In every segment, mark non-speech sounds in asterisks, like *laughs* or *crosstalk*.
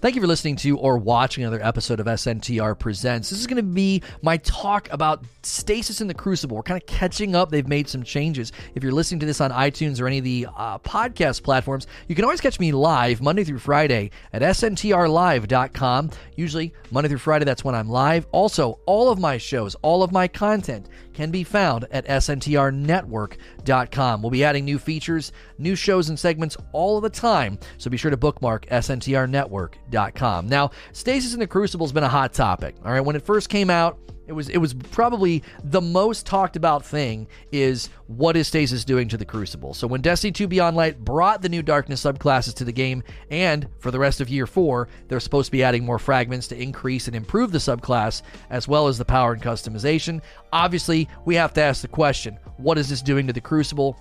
Thank you for listening to or watching another episode of SNTR Presents. This is going to be my talk about Stasis in the Crucible. We're kind of catching up. They've made some changes. If you're listening to this on iTunes or any of the uh, podcast platforms, you can always catch me live Monday through Friday at SNTRlive.com. Usually Monday through Friday, that's when I'm live. Also, all of my shows, all of my content can be found at SNTRnetwork.com. We'll be adding new features, new shows, and segments all the time, so be sure to bookmark SNTRnetwork.com. Now, Stasis in the Crucible has been a hot topic. All right, when it first came out, it was it was probably the most talked about thing is what is Stasis doing to the Crucible. So when Destiny 2 Beyond Light brought the new Darkness subclasses to the game, and for the rest of Year 4, they're supposed to be adding more fragments to increase and improve the subclass, as well as the power and customization. Obviously, we have to ask the question: What is this doing to the Crucible?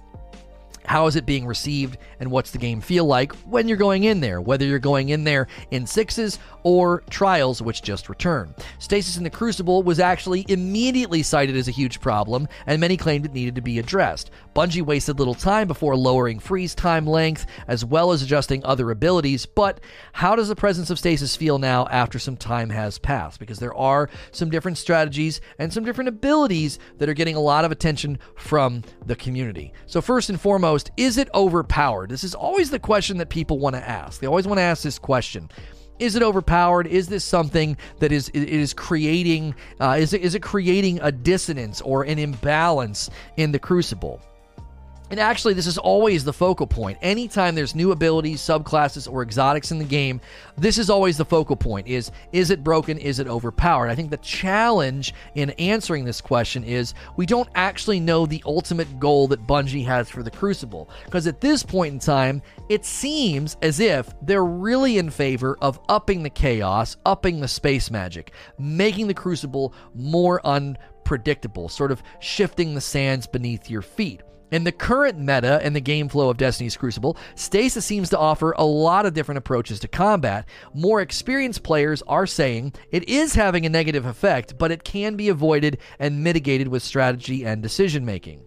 How is it being received and what's the game feel like when you're going in there? Whether you're going in there in sixes or trials which just return? stasis in the crucible was actually immediately cited as a huge problem and many claimed it needed to be addressed. Bungie wasted little time before lowering freeze time length as well as adjusting other abilities but how does the presence of stasis feel now after some time has passed? Because there are some different strategies and some different abilities that are getting a lot of attention from the community. So first and foremost is it overpowered? This is always the question that people want to ask. They always want to ask this question. Is it overpowered? Is this something that is it is creating uh, is it is it creating a dissonance or an imbalance in the crucible? And actually, this is always the focal point. Anytime there's new abilities, subclasses, or exotics in the game, this is always the focal point. Is is it broken? Is it overpowered? I think the challenge in answering this question is we don't actually know the ultimate goal that Bungie has for the Crucible. Because at this point in time, it seems as if they're really in favor of upping the chaos, upping the space magic, making the Crucible more unpredictable, sort of shifting the sands beneath your feet. In the current meta and the game flow of Destiny's Crucible, Stasis seems to offer a lot of different approaches to combat. More experienced players are saying it is having a negative effect, but it can be avoided and mitigated with strategy and decision making.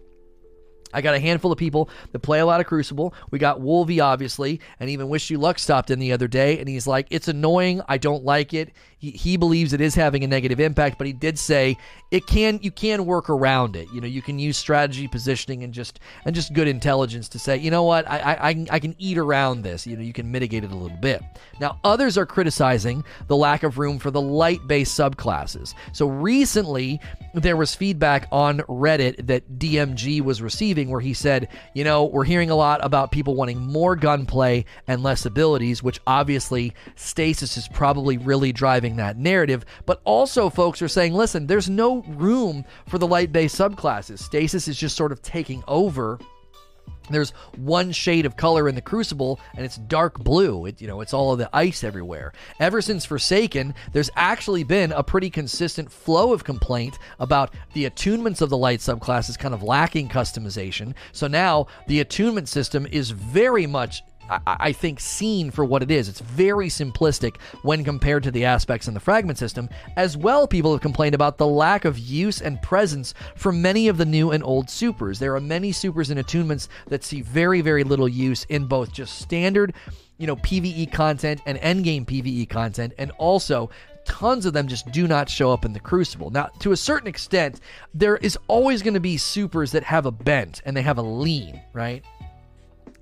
I got a handful of people that play a lot of Crucible. We got Wolvie, obviously, and even Wish You Luck stopped in the other day, and he's like, It's annoying. I don't like it. He, he believes it is having a negative impact, but he did say it can you can work around it. You know, you can use strategy, positioning, and just and just good intelligence to say, you know what, I I, I, can, I can eat around this. You know, you can mitigate it a little bit. Now, others are criticizing the lack of room for the light-based subclasses. So recently, there was feedback on Reddit that DMG was receiving where he said, you know, we're hearing a lot about people wanting more gunplay and less abilities, which obviously Stasis is probably really driving that narrative. But also, folks are saying, listen, there's no room for the light based subclasses. Stasis is just sort of taking over there's one shade of color in the crucible and it's dark blue it, you know it's all of the ice everywhere ever since forsaken there's actually been a pretty consistent flow of complaint about the attunements of the light subclasses kind of lacking customization so now the attunement system is very much I, think, seen for what it is. It's very simplistic when compared to the aspects in the fragment system. As well, people have complained about the lack of use and presence for many of the new and old supers. There are many supers and attunements that see very, very little use in both just standard, you know, PvE content and endgame PvE content, and also tons of them just do not show up in the Crucible. Now, to a certain extent, there is always going to be supers that have a bent and they have a lean, right?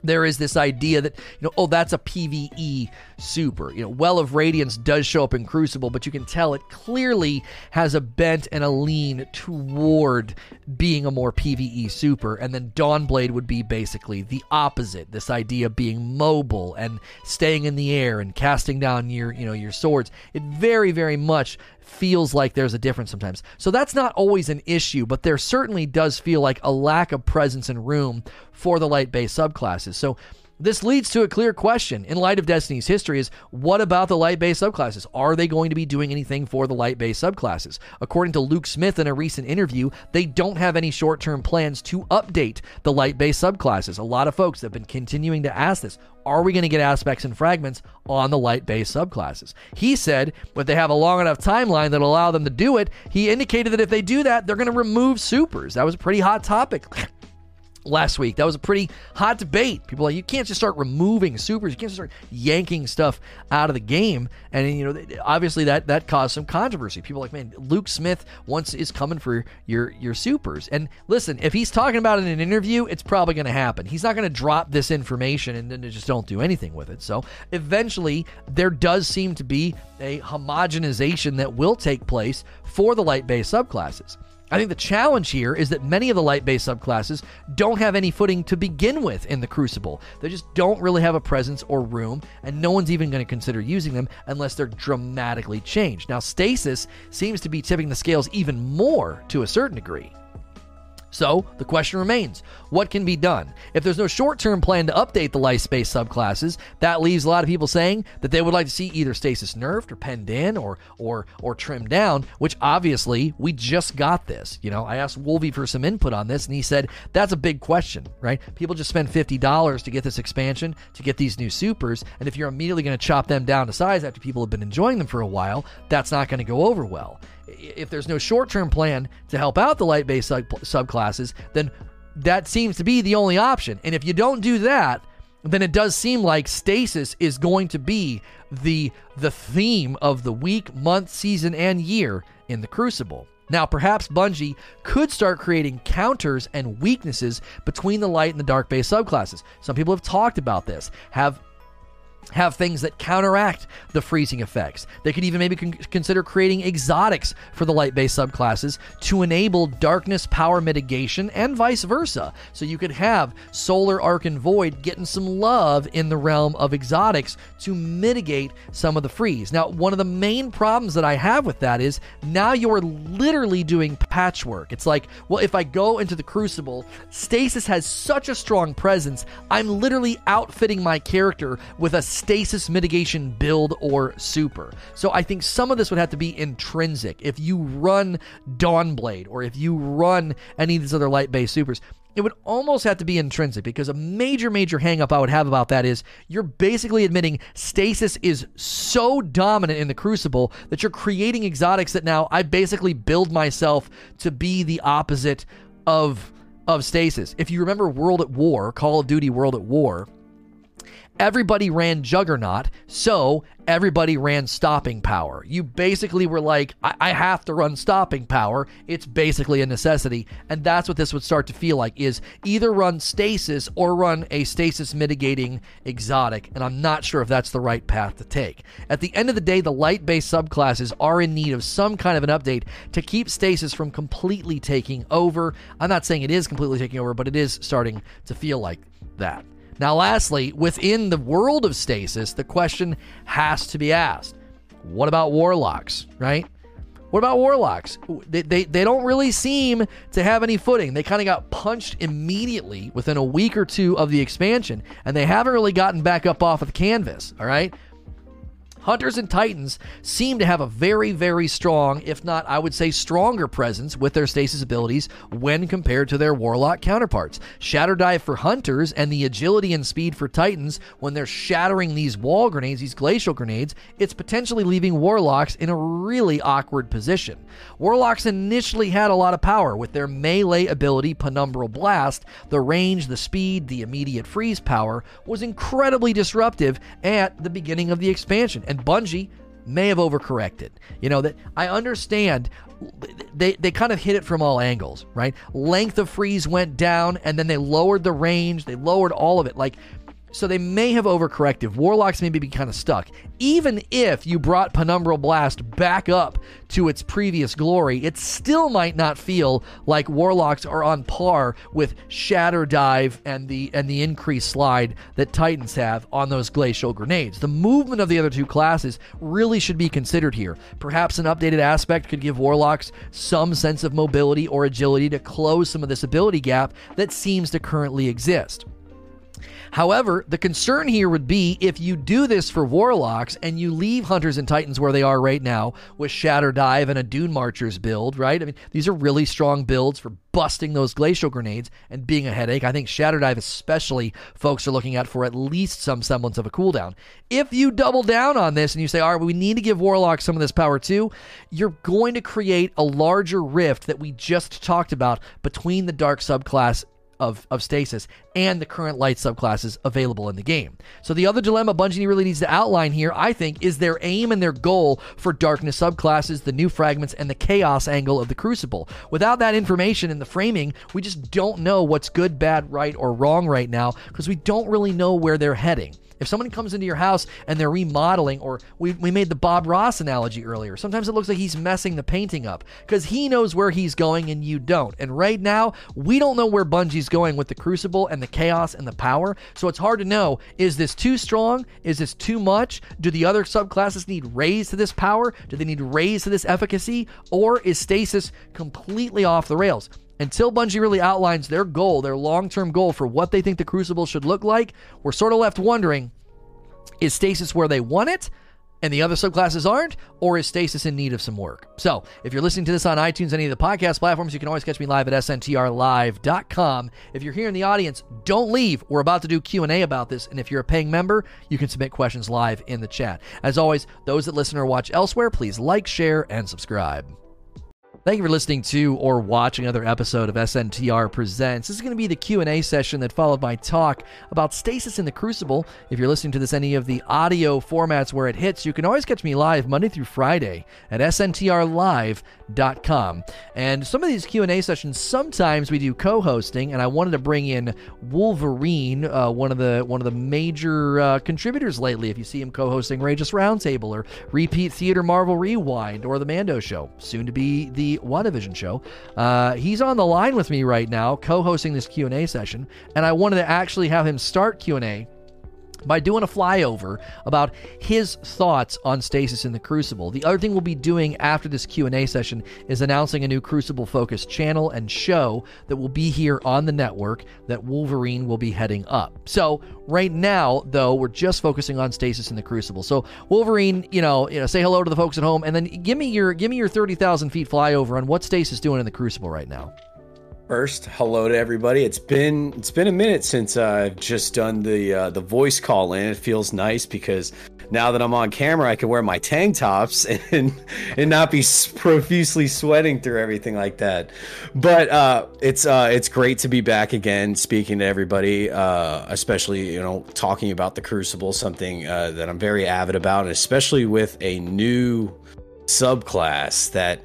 There is this idea that you know oh that's a pve super you know well of radiance does show up in crucible but you can tell it clearly has a bent and a lean toward being a more pve super and then dawnblade would be basically the opposite this idea of being mobile and staying in the air and casting down your you know your swords it very very much feels like there's a difference sometimes. So that's not always an issue, but there certainly does feel like a lack of presence and room for the light based subclasses. So this leads to a clear question in light of Destiny's history is what about the light based subclasses? Are they going to be doing anything for the light based subclasses? According to Luke Smith in a recent interview, they don't have any short term plans to update the light based subclasses. A lot of folks have been continuing to ask this. Are we going to get aspects and fragments on the light based subclasses? He said, but they have a long enough timeline that allow them to do it. He indicated that if they do that, they're going to remove supers. That was a pretty hot topic last week. That was a pretty hot debate. People like you can't just start removing supers. You can't just start yanking stuff out of the game. And you know, obviously that that caused some controversy. People like, man, Luke Smith once is coming for your your supers. And listen, if he's talking about it in an interview, it's probably going to happen. He's not going to drop this information and then just don't do anything with it. So eventually, there does seem to be a homogenization that will take place for the light base subclasses. I think the challenge here is that many of the light based subclasses don't have any footing to begin with in the Crucible. They just don't really have a presence or room, and no one's even going to consider using them unless they're dramatically changed. Now, Stasis seems to be tipping the scales even more to a certain degree. So the question remains what can be done? If there's no short term plan to update the life space subclasses, that leaves a lot of people saying that they would like to see either stasis nerfed or penned in or or or trimmed down, which obviously we just got this. You know, I asked Wolvie for some input on this and he said that's a big question, right? People just spend $50 to get this expansion, to get these new supers, and if you're immediately going to chop them down to size after people have been enjoying them for a while, that's not going to go over well if there's no short term plan to help out the light based sub- subclasses, then that seems to be the only option. And if you don't do that, then it does seem like stasis is going to be the the theme of the week, month, season, and year in the Crucible. Now, perhaps Bungie could start creating counters and weaknesses between the light and the dark based subclasses. Some people have talked about this. Have have things that counteract the freezing effects. They could even maybe con- consider creating exotics for the light based subclasses to enable darkness power mitigation and vice versa. So you could have Solar Arc and Void getting some love in the realm of exotics to mitigate some of the freeze. Now, one of the main problems that I have with that is now you're literally doing patchwork. It's like, well, if I go into the Crucible, Stasis has such a strong presence, I'm literally outfitting my character with a stasis mitigation build or super. So I think some of this would have to be intrinsic. If you run Dawnblade or if you run any of these other light based supers, it would almost have to be intrinsic because a major, major hangup I would have about that is you're basically admitting stasis is so dominant in the Crucible that you're creating exotics that now I basically build myself to be the opposite of of stasis. If you remember World at War, Call of Duty World at War, everybody ran Juggernaut, so everybody ran Stopping Power. You basically were like, I-, I, have to run Stopping Power. It's basically a necessity. And that's what this would start to feel like is either run Stasis or run a Stasis mitigating exotic. And I'm not sure if that's the right path to take. At the end of the day, the light-based subclasses are in need of some kind of an update to keep Stasis from completely taking over. I'm not saying it is completely taking over, but it is starting to feel like that. Now, lastly, within the world of stasis, the question has to be asked what about warlocks, right? What about warlocks? They, they, they don't really seem to have any footing. They kind of got punched immediately within a week or two of the expansion, and they haven't really gotten back up off of the canvas, all right? Hunters and Titans seem to have a very, very strong, if not, I would say, stronger presence with their stasis abilities when compared to their Warlock counterparts. Shatter Dive for Hunters and the agility and speed for Titans, when they're shattering these wall grenades, these glacial grenades, it's potentially leaving Warlocks in a really awkward position. Warlocks initially had a lot of power with their melee ability, Penumbral Blast. The range, the speed, the immediate freeze power was incredibly disruptive at the beginning of the expansion and Bungie may have overcorrected. You know that I understand they they kind of hit it from all angles, right? Length of freeze went down and then they lowered the range, they lowered all of it. Like so they may have overcorrected. Warlocks may be kind of stuck. Even if you brought Penumbral Blast back up to its previous glory, it still might not feel like Warlocks are on par with Shatter Dive and the and the increased slide that Titans have on those glacial grenades. The movement of the other two classes really should be considered here. Perhaps an updated aspect could give Warlocks some sense of mobility or agility to close some of this ability gap that seems to currently exist. However, the concern here would be if you do this for Warlocks and you leave Hunters and Titans where they are right now with Shatter Dive and a Dune Marchers build, right? I mean, these are really strong builds for busting those glacial grenades and being a headache. I think Shatter Dive, especially, folks are looking at for at least some semblance of a cooldown. If you double down on this and you say, all right, we need to give Warlock some of this power too, you're going to create a larger rift that we just talked about between the Dark subclass of, of stasis and the current light subclasses available in the game. So the other dilemma Bungie really needs to outline here, I think, is their aim and their goal for darkness subclasses, the new fragments, and the chaos angle of the Crucible. Without that information in the framing, we just don't know what's good, bad, right, or wrong right now because we don't really know where they're heading. If someone comes into your house and they're remodeling, or we, we made the Bob Ross analogy earlier, sometimes it looks like he's messing the painting up because he knows where he's going and you don't. And right now, we don't know where Bungie's going with the Crucible and the Chaos and the Power. So it's hard to know is this too strong? Is this too much? Do the other subclasses need raise to this power? Do they need raise to this efficacy? Or is Stasis completely off the rails? Until Bungie really outlines their goal, their long term goal for what they think the Crucible should look like, we're sort of left wondering is Stasis where they want it? and the other subclasses aren't, or is Stasis in need of some work? So, if you're listening to this on iTunes, any of the podcast platforms, you can always catch me live at sntrlive.com. If you're here in the audience, don't leave. We're about to do Q&A about this, and if you're a paying member, you can submit questions live in the chat. As always, those that listen or watch elsewhere, please like, share, and subscribe. Thank you for listening to or watching another episode of SNTR Presents. This is going to be the Q&A session that followed my talk about Stasis in the Crucible. If you're listening to this any of the audio formats where it hits, you can always catch me live Monday through Friday at sntrlive.com. And some of these Q&A sessions sometimes we do co-hosting and I wanted to bring in Wolverine, uh, one of the one of the major uh, contributors lately. If you see him co-hosting Rageous Roundtable or Repeat Theater Marvel Rewind or the Mando show, soon to be the WandaVision show. Uh, he's on the line with me right now, co-hosting this Q&A session, and I wanted to actually have him start Q&A by doing a flyover about his thoughts on stasis in the crucible. The other thing we'll be doing after this q&a session is announcing a new crucible focused channel and show that will be here on the network that wolverine will be heading up. So right now though we're just focusing on stasis in the crucible. So wolverine you know you know say hello to the folks at home and then give me your give me your 30000 feet flyover on what stasis is doing in the crucible right now First, hello to everybody. It's been it's been a minute since I've just done the uh, the voice call in. It feels nice because now that I'm on camera, I can wear my tank tops *laughs* and and not be profusely sweating through everything like that. But uh, it's uh, it's great to be back again, speaking to everybody, uh, especially you know talking about the Crucible, something uh, that I'm very avid about, and especially with a new subclass that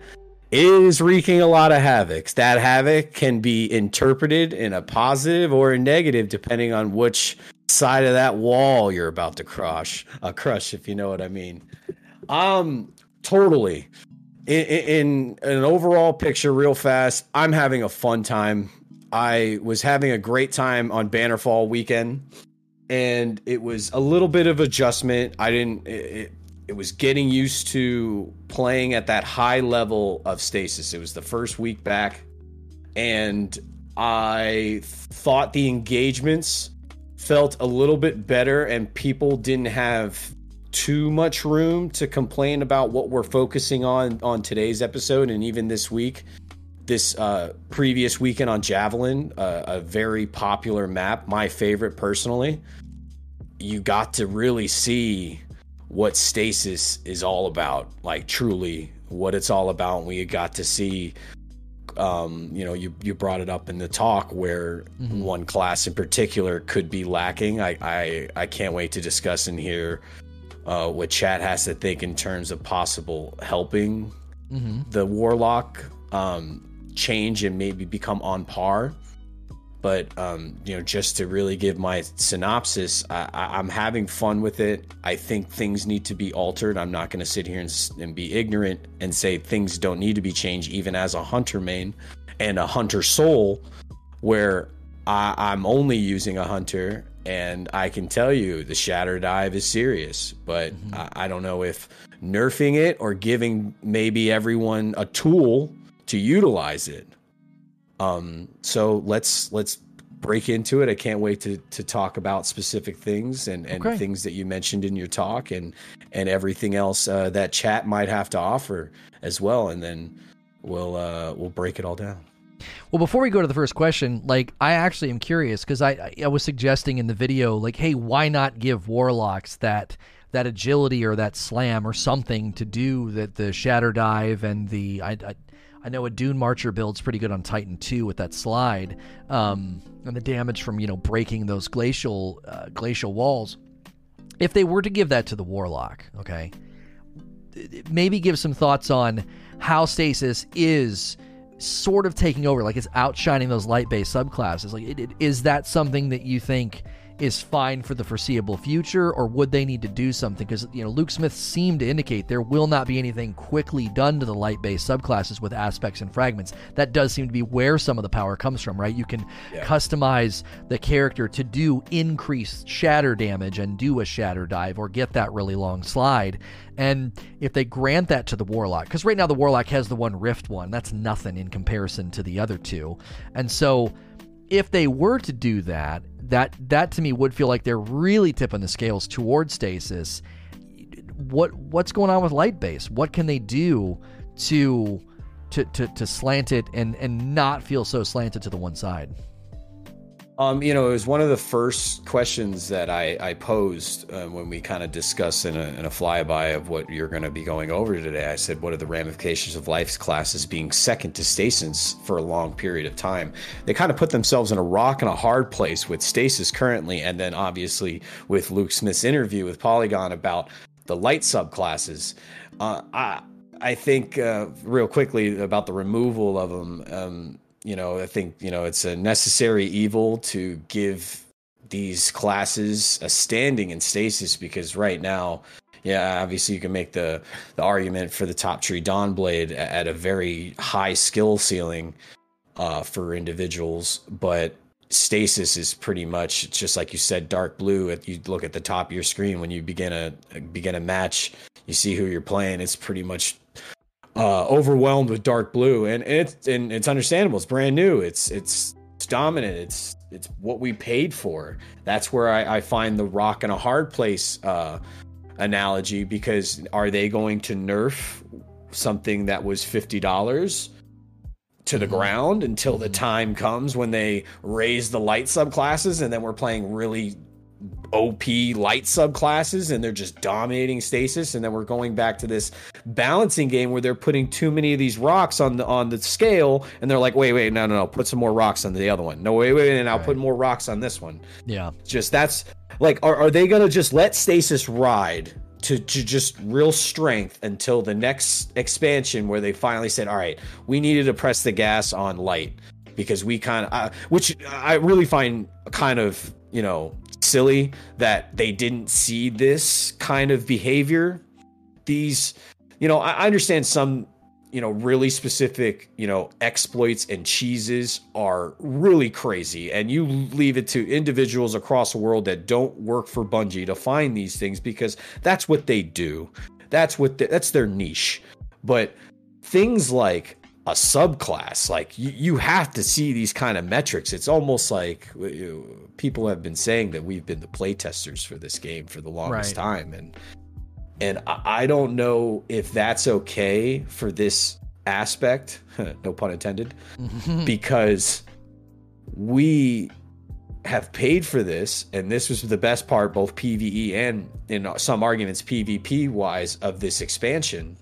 is wreaking a lot of havoc. That havoc can be interpreted in a positive or a negative, depending on which side of that wall you're about to crush. A uh, crush, if you know what I mean. Um, totally. In, in, in an overall picture, real fast, I'm having a fun time. I was having a great time on Bannerfall weekend, and it was a little bit of adjustment. I didn't. It, it was getting used to playing at that high level of stasis. It was the first week back, and I thought the engagements felt a little bit better, and people didn't have too much room to complain about what we're focusing on on today's episode and even this week. This uh, previous weekend on Javelin, uh, a very popular map, my favorite personally. You got to really see what stasis is all about, like truly what it's all about. We got to see, um, you know, you you brought it up in the talk where mm-hmm. one class in particular could be lacking. I I, I can't wait to discuss and hear uh, what chat has to think in terms of possible helping mm-hmm. the warlock um, change and maybe become on par but um, you know just to really give my synopsis I, am having fun with it i think things need to be altered i'm not going to sit here and, and, be ignorant and say things don't need to be changed even as a hunter main and a hunter soul where I, i'm only using a hunter and i can tell you the shatter dive is serious but mm-hmm. I, I don't know if nerfing it or giving maybe everyone a tool to utilize it um, so let's let's break into it. I can't wait to to talk about specific things and and okay. things that you mentioned in your talk and and everything else uh, that chat might have to offer as well. And then we'll uh, we'll break it all down. Well, before we go to the first question, like I actually am curious because I I was suggesting in the video like, hey, why not give warlocks that that agility or that slam or something to do that the shatter dive and the I, I I know a Dune Marcher build's pretty good on Titan 2 with that slide um, and the damage from you know breaking those glacial uh, glacial walls. If they were to give that to the Warlock, okay, maybe give some thoughts on how Stasis is sort of taking over, like it's outshining those light based subclasses. Like, it, it, is that something that you think is fine for the foreseeable future, or would they need to do something? Because you know, Luke Smith seemed to indicate there will not be anything quickly done to the light-based subclasses with aspects and fragments. That does seem to be where some of the power comes from, right? You can yeah. customize the character to do increased shatter damage and do a shatter dive, or get that really long slide. And if they grant that to the Warlock, because right now the Warlock has the one Rift one, that's nothing in comparison to the other two, and so if they were to do that, that that to me would feel like they're really tipping the scales towards stasis. What what's going on with light base? What can they do to to to, to slant it and and not feel so slanted to the one side? Um, you know, it was one of the first questions that I, I posed uh, when we kind of discussed in a, in a flyby of what you're going to be going over today. I said, What are the ramifications of life's classes being second to stasis for a long period of time? They kind of put themselves in a rock and a hard place with stasis currently, and then obviously with Luke Smith's interview with Polygon about the light subclasses. Uh, I, I think uh, real quickly about the removal of them. Um, you know, I think, you know, it's a necessary evil to give these classes a standing in stasis because right now, yeah, obviously you can make the the argument for the top tree Dawnblade at a very high skill ceiling uh, for individuals, but stasis is pretty much it's just like you said, dark blue. If You look at the top of your screen when you begin a begin a match, you see who you're playing. It's pretty much uh, overwhelmed with dark blue, and, and it's and it's understandable. It's brand new. It's it's it's dominant. It's it's what we paid for. That's where I, I find the rock and a hard place uh, analogy because are they going to nerf something that was fifty dollars? to the mm-hmm. ground until the time comes when they raise the light subclasses and then we're playing really OP light subclasses and they're just dominating stasis. And then we're going back to this balancing game where they're putting too many of these rocks on the on the scale, and they're like, wait, wait, no, no, no, put some more rocks on the other one. No, wait, wait, and I'll right. put more rocks on this one. Yeah, just that's like, are are they gonna just let stasis ride? To, to just real strength until the next expansion where they finally said all right we needed to press the gas on light because we kind of uh, which i really find kind of you know silly that they didn't see this kind of behavior. These, you know, I understand some, you know, really specific, you know, exploits and cheeses are really crazy. And you leave it to individuals across the world that don't work for Bungie to find these things because that's what they do. That's what the, that's their niche. But things like a subclass. Like you, you have to see these kind of metrics. It's almost like you know, people have been saying that we've been the playtesters for this game for the longest right. time, and and I don't know if that's okay for this aspect. *laughs* no pun intended, *laughs* because we have paid for this, and this was the best part, both PVE and in some arguments PvP wise, of this expansion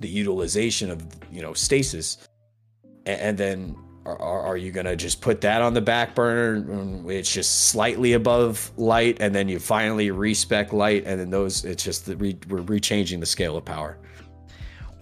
the utilization of you know stasis and, and then are, are, you going to just put that on the back burner it's just slightly above light and then you finally respec light and then those it's just re, we're rechanging the scale of power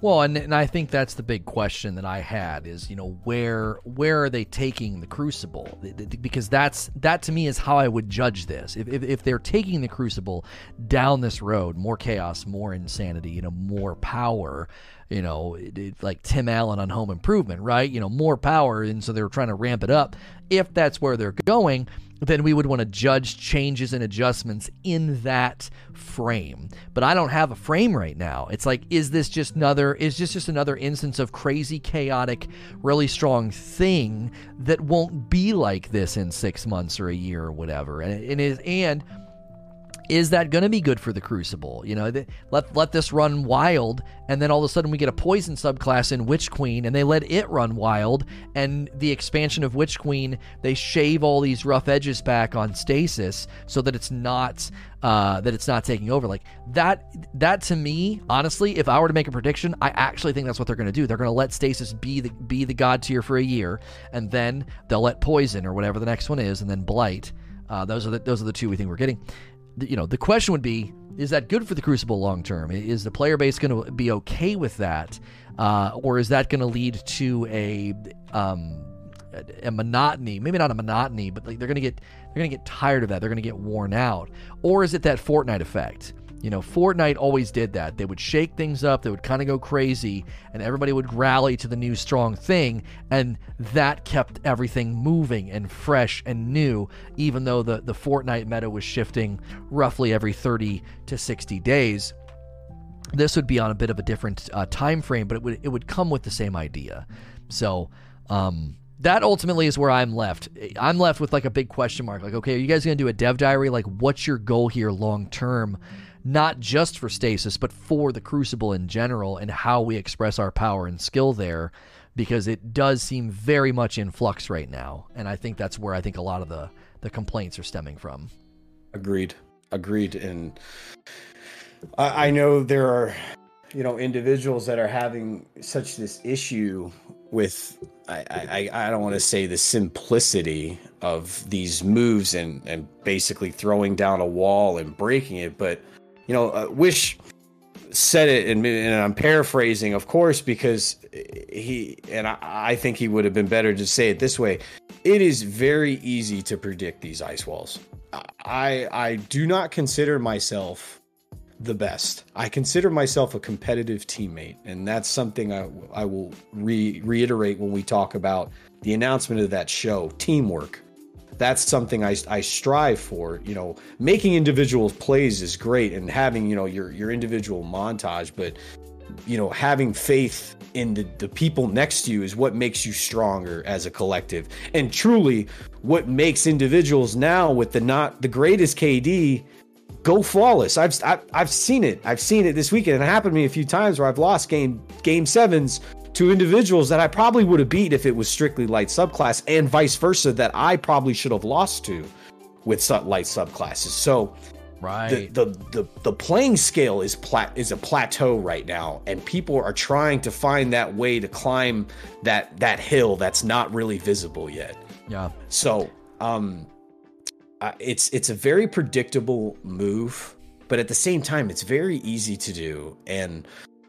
well, and, and I think that's the big question that I had is, you know, where where are they taking the Crucible? Because that's that to me is how I would judge this. If, if, if they're taking the Crucible down this road, more chaos, more insanity, you know, more power, you know, it, it, like Tim Allen on Home Improvement, right? You know, more power, and so they're trying to ramp it up. If that's where they're going, then we would want to judge changes and adjustments in that frame. But I don't have a frame right now. It's like, is this just another? Is this just another instance of crazy, chaotic, really strong thing that won't be like this in six months or a year or whatever? And it is and is that going to be good for the Crucible? You know, they, let let this run wild, and then all of a sudden we get a poison subclass in Witch Queen, and they let it run wild, and the expansion of Witch Queen, they shave all these rough edges back on Stasis so that it's not uh, that it's not taking over. Like that, that to me, honestly, if I were to make a prediction, I actually think that's what they're going to do. They're going to let Stasis be the be the god tier for a year, and then they'll let Poison or whatever the next one is, and then Blight. Uh, those are the those are the two we think we're getting you know, the question would be is that good for the Crucible long term? Is the player base going to be okay with that? Uh, or is that going to lead to a, um, a, monotony? Maybe not a monotony, but like they're going to get they're going to get tired of that. They're going to get worn out. Or is it that Fortnite effect? You know, Fortnite always did that. They would shake things up, they would kind of go crazy, and everybody would rally to the new strong thing, and that kept everything moving and fresh and new, even though the, the Fortnite meta was shifting roughly every 30 to 60 days. This would be on a bit of a different uh, time frame, but it would it would come with the same idea. So, um, that ultimately is where I'm left. I'm left with like a big question mark. Like, okay, are you guys going to do a dev diary? Like, what's your goal here long term? Not just for stasis, but for the crucible in general and how we express our power and skill there, because it does seem very much in flux right now. And I think that's where I think a lot of the, the complaints are stemming from. Agreed. Agreed. And I, I know there are, you know, individuals that are having such this issue with I, I, I don't want to say the simplicity of these moves and, and basically throwing down a wall and breaking it, but you know, uh, Wish said it, and, and, I'm paraphrasing, of course, because he and I, I, think he would have been better to say it this way. It is very easy to predict these ice walls. I I do not consider myself the best. I consider myself a competitive teammate, and that's something I I will re- reiterate when we talk about the announcement of that show, teamwork that's something I, I strive for. You know, making individual plays is great and having, you know, your, your individual montage, but, you know, having faith in the, the people next to you is what makes you stronger as a collective. And truly, what makes individuals now with the not the greatest KD go flawless. I've, I've I've seen it. I've seen it this weekend. It happened to me a few times where I've lost game game sevens to individuals that I probably would have beat if it was strictly light subclass, and vice versa that I probably should have lost to with light subclasses. So, right, the the the, the playing scale is plat is a plateau right now, and people are trying to find that way to climb that that hill that's not really visible yet. Yeah. So, um, uh, it's it's a very predictable move, but at the same time, it's very easy to do, and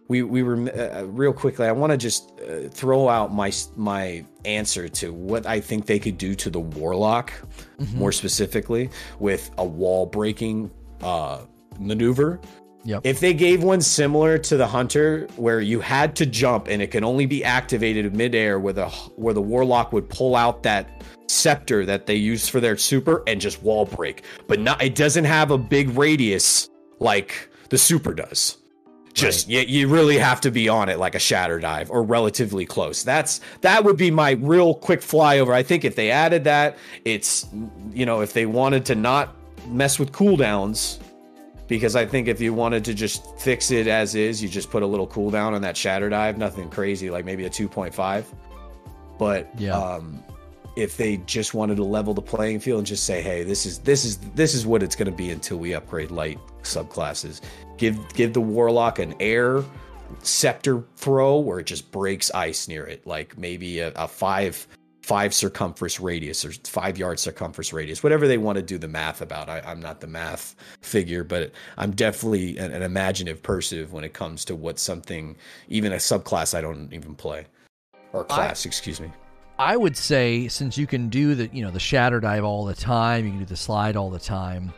we we were uh, real quickly. I want to just uh, throw out my my answer to what I think they could do to the warlock, mm-hmm. more specifically with a wall breaking uh, maneuver. Yep. If they gave one similar to the hunter, where you had to jump and it can only be activated midair, where the where the warlock would pull out that scepter that they use for their super and just wall break, but not it doesn't have a big radius like the super does just right. you, you really have to be on it like a shatter dive or relatively close. That's that would be my real quick flyover. I think if they added that it's you know if they wanted to not mess with cooldowns because i think if you wanted to just fix it as is you just put a little cooldown on that shatter dive nothing crazy like maybe a 2.5 but yeah. um if they just wanted to level the playing field and just say hey this is this is this is what it's going to be until we upgrade light subclasses Give give the warlock an air scepter throw where it just breaks ice near it, like maybe a, a five five circumference radius or five yard circumference radius, whatever they want to do the math about. I, am not the math figure, but I'm definitely an, an, imaginative person when it comes to what something, even a subclass I don't even play or class, I, excuse me. I would say since you can do the you know the shatter dive all the time, you can do the slide all the time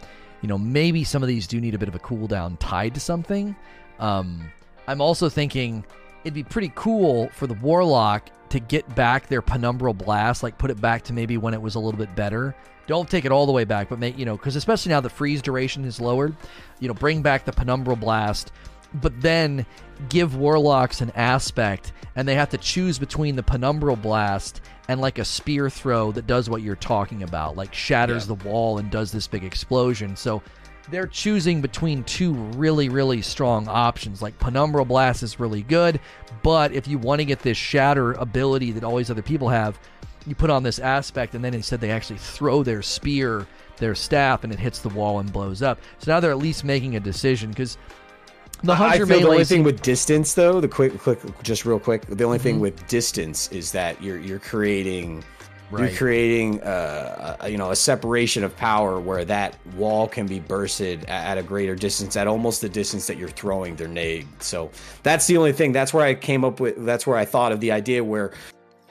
you know, maybe some of these do need a bit of a cooldown tied to something. Um, I'm also thinking it'd be pretty cool for the Warlock to get back their Penumbral Blast, like put it back to maybe when it was a little bit better. Don't take it all the way back, but make, you know, because especially now the freeze duration is lowered, you know, bring back the Penumbral Blast, but then give Warlocks an aspect, and they have to choose between the Penumbral Blast and like a spear throw that does what you're talking about, like shatters yeah. the wall and does this big explosion. So they're choosing between two really, really strong options. Like Penumbral Blast is really good, but if you want to get this shatter ability that all these other people have, you put on this aspect, and then instead they actually throw their spear, their staff, and it hits the wall and blows up. So now they're at least making a decision because the hunter I feel the only thing with distance, though, the quick, quick, just real quick, the only thing with distance is that you're you're creating. Right. You're creating, uh, a, you know, a separation of power where that wall can be bursted a- at a greater distance, at almost the distance that you're throwing their nade. So that's the only thing. That's where I came up with. That's where I thought of the idea where,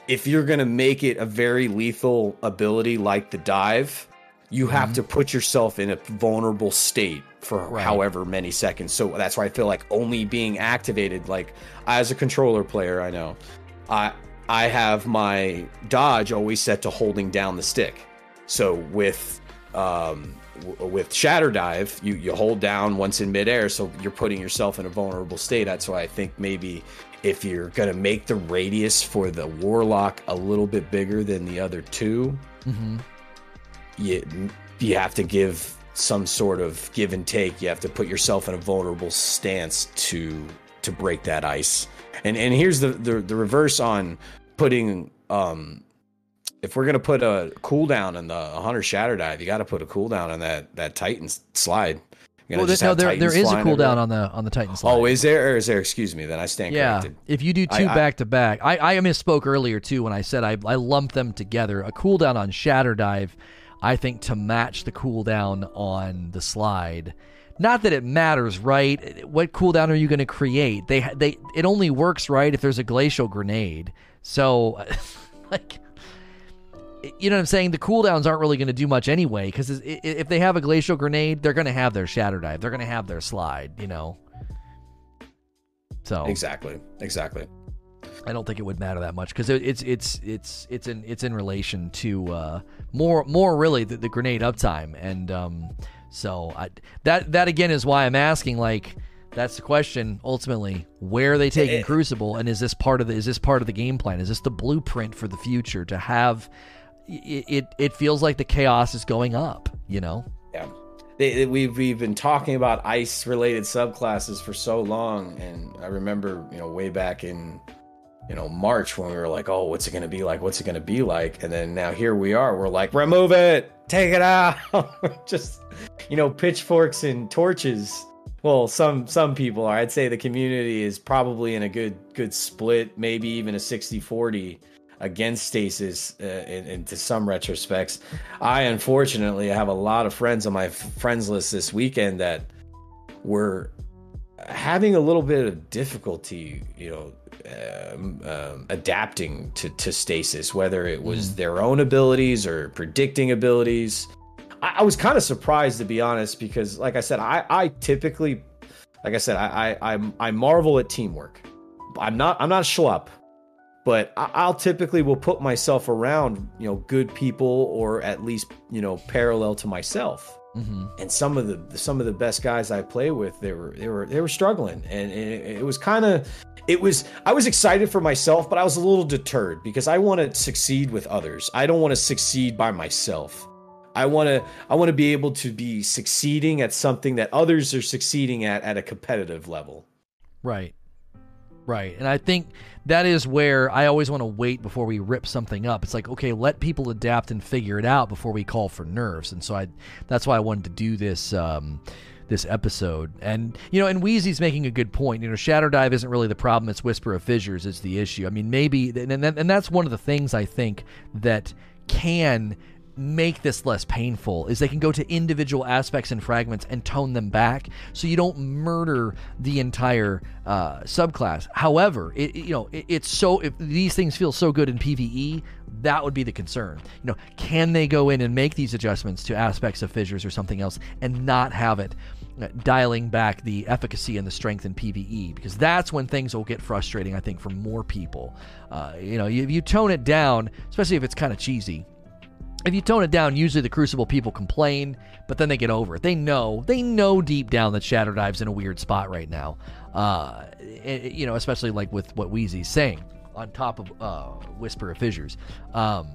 if you're gonna make it a very lethal ability like the dive, you have to put yourself in a vulnerable state for Right. however many seconds. So that's why I feel like only being activated, like as a controller player, I know, I I have my dodge always set to holding down the stick. So with um w- with shatter dive, you you hold down once in midair, so you're putting yourself in a vulnerable state. That's why I think maybe if you're gonna make the radius for the warlock a little bit bigger than the other two, hmm you you have to give some sort of give and take. You have to put yourself in a vulnerable stance to to break that ice. And and here's the the, the reverse on putting um if we're gonna put a cooldown in the hunter shatter dive, you got to put a cooldown on that that Titan slide. Well, gonna no, there, there is a cooldown on the on the Titan slide. Oh, is there? Or is there? Excuse me. Then I stand Yeah, corrected. if you do two I- I- back to back, I I misspoke earlier too when I said I I lumped them together. A cooldown on Shatter Dive, I think to match the cooldown on the slide. Not that it matters, right? What cooldown are you going to create? They they it only works right if there's a glacial grenade. So, *laughs* like, you know what I'm saying? The cooldowns aren't really going to do much anyway because if they have a glacial grenade, they're going to have their shatter dive. They're going to have their slide. You know. So Exactly. Exactly. I don't think it would matter that much because it, it's it's it's it's in it's in relation to uh, more more really the, the grenade uptime. And um, so I, that that again is why I'm asking like that's the question ultimately where are they taking Crucible? And is this part of the is this part of the game plan? Is this the blueprint for the future to have it it, it feels like the chaos is going up you know? Yeah. They, they- we've we've been talking about ice related subclasses for so long, and I remember you know way back in you know March when we were like, oh, what's it gonna be like? What's it gonna be like? And then now here we are. We're like, remove it, take it out. *laughs* Just you know, pitchforks and torches. Well, some some people are. I'd say the community is probably in a good good split, maybe even a 60-40 against stasis uh, in, into some retrospects. I unfortunately have a lot of friends on my friends list this weekend that were having a little bit of difficulty, you know, um, um, adapting to, to stasis, whether it was their own abilities or predicting abilities. I, I was kind of surprised to be honest, because like I said, I, I typically, like I said, I, I, I, I marvel at teamwork. I'm not, I'm not a schlup but I- I'll typically will put myself around you know good people or at least you know parallel to myself. Mm-hmm. And some of the some of the best guys I play with, they were they were they were struggling, and it, it was kind of it was I was excited for myself, but I was a little deterred because I want to succeed with others. I don't want to succeed by myself. I want to I want to be able to be succeeding at something that others are succeeding at at a competitive level. Right. Right. And I think that is where I always want to wait before we rip something up. It's like, okay, let people adapt and figure it out before we call for nerfs. And so I that's why I wanted to do this um this episode. And you know, and Wheezy's making a good point. You know, Shatter Dive isn't really the problem, it's Whisper of Fissures is the issue. I mean, maybe and and, and that's one of the things I think that can make this less painful is they can go to individual aspects and fragments and tone them back. So you don't murder the entire uh, subclass. However it, you know it, it's so if these things feel so good in pve that would be the concern. You know can they go in and make these adjustments to aspects of fissures or something else and not have it uh, dialing back the efficacy and the strength in PVE because that's when things will get frustrating. I think for more people, uh, you know, you, you tone it down, especially if it's kind of cheesy if you tone it down, usually the Crucible people complain, but then they get over it. They know, they know deep down that Shatter Dive's in a weird spot right now. Uh, it- you know, especially like with what Wheezy's saying on top of uh, Whisper of Fissures. Um,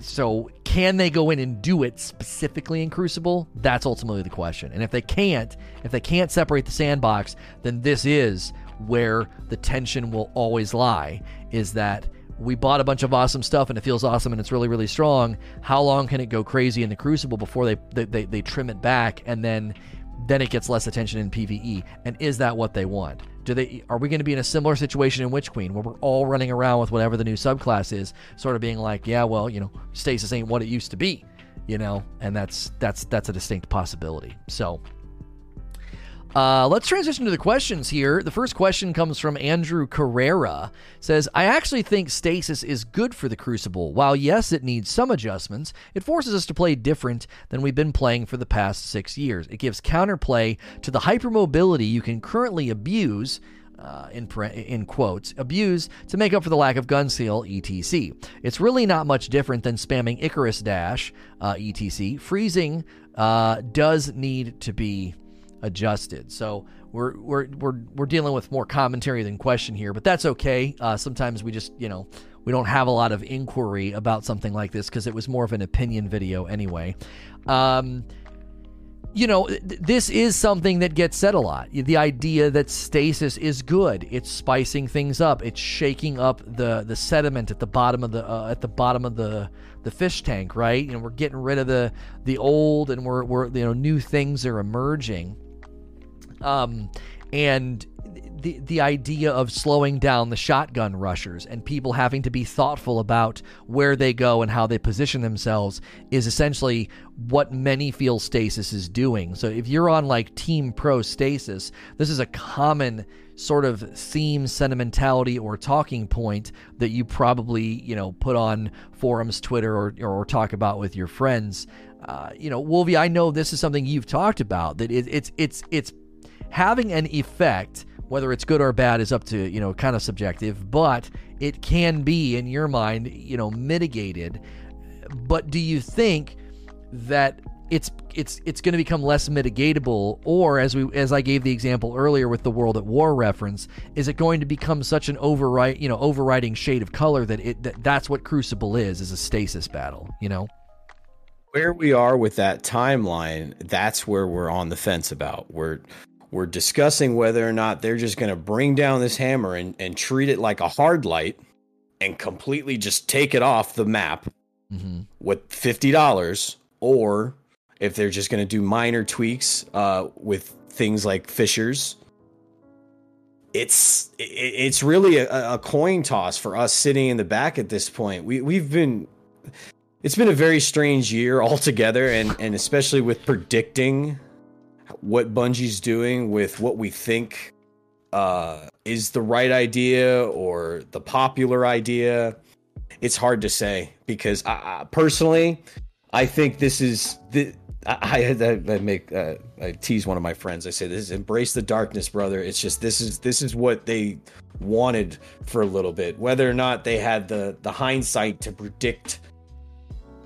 so can they go in and do it specifically in Crucible? That's ultimately the question. And if they can't, if they can't separate the sandbox, then this is where the tension will always lie is that we bought a bunch of awesome stuff and it feels awesome and it's really really strong. How long can it go crazy in the crucible before they they, they, they trim it back and then then it gets less attention in pve and is that what they want? Do they are we going to be in a similar situation in witch queen where we're all running around with whatever the new subclass is sort of being like yeah well you know stasis ain't what it used to be you know? And that's that's that's a distinct possibility. So uh, let's transition to the questions here. The first question comes from Andrew Carrera. Says, I actually think stasis is good for the Crucible. While yes, it needs some adjustments, it forces us to play different than we've been playing for the past six years. It gives counterplay to the hypermobility you can currently abuse. Uh, in, in quotes, abuse to make up for the lack of gun seal, etc. It's really not much different than spamming Icarus Dash, uh, etc. Freezing uh, does need to be adjusted. So we're we're we're we're dealing with more commentary than question here, but that's okay. Uh, sometimes we just you know we don't have a lot of inquiry about something like this because it was more of an opinion video anyway. Um, you know, th- this is something that gets said a lot. The idea that stasis is good. It's spicing things up. It's shaking up the the sediment at the bottom of the uh, at the bottom of the the fish tank, right? You know, we're getting rid of the the old and we're we're you know new things are emerging. Um, and the the idea of slowing down the shotgun rushers and people having to be thoughtful about where they go and how they position themselves is essentially what many feel stasis is doing. So if you're on like team pro stasis, this is a common sort of theme sentimentality or talking point that you probably, you know, put on forums, Twitter or or talk about with your friends. Uh, you know, Wolvie, I know this is something you've talked about that it, it's it's it's having an effect whether it's good or bad is up to you know kind of subjective but it can be in your mind you know mitigated. But do you think that it's it's it's going to become less mitigatable? Or as we as I gave the example earlier with the world at war reference is it going to become such an override you know overriding shade of color that it that that's what crucible is is a stasis battle you know? Where we are with that timeline that's where we're on the fence about. We're we're discussing whether or not they're just going to bring down this hammer and, and treat it like a hard light and completely just take it off the map mm-hmm. with $50 or if they're just going to do minor tweaks uh, with things like fissures it's it's really a, a, coin toss for us sitting in the back at this point we we've been it's been a very strange year *laughs* altogether and and especially with predicting what Bungie's doing with what we think uh, is the right idea or the popular idea. It's hard to say because I, I personally, I think this is the. I, I, I make uh, I tease one of my friends. I say this is embrace the darkness, brother. It's just this is this is what they wanted for a little bit. Whether or not they had the the hindsight to predict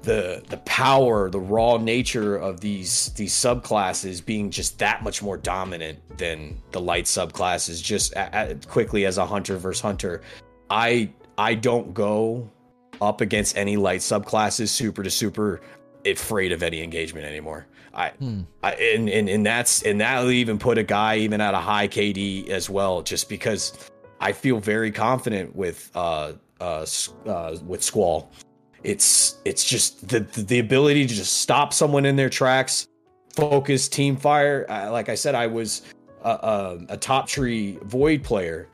the the power, the raw nature of these these subclasses being just that much more dominant than the light subclasses. Just quickly as a hunter versus hunter, I I don't go up against any light subclasses super to super afraid of any engagement anymore. I, hmm. I and, and and that's and that'll even put a guy even at a high KD as well, just because I feel very confident with uh uh, uh with Squall it's it's just the the ability to just stop someone in their tracks, focus, team fire. Uh, like I said, I was a, a, a top tree void player,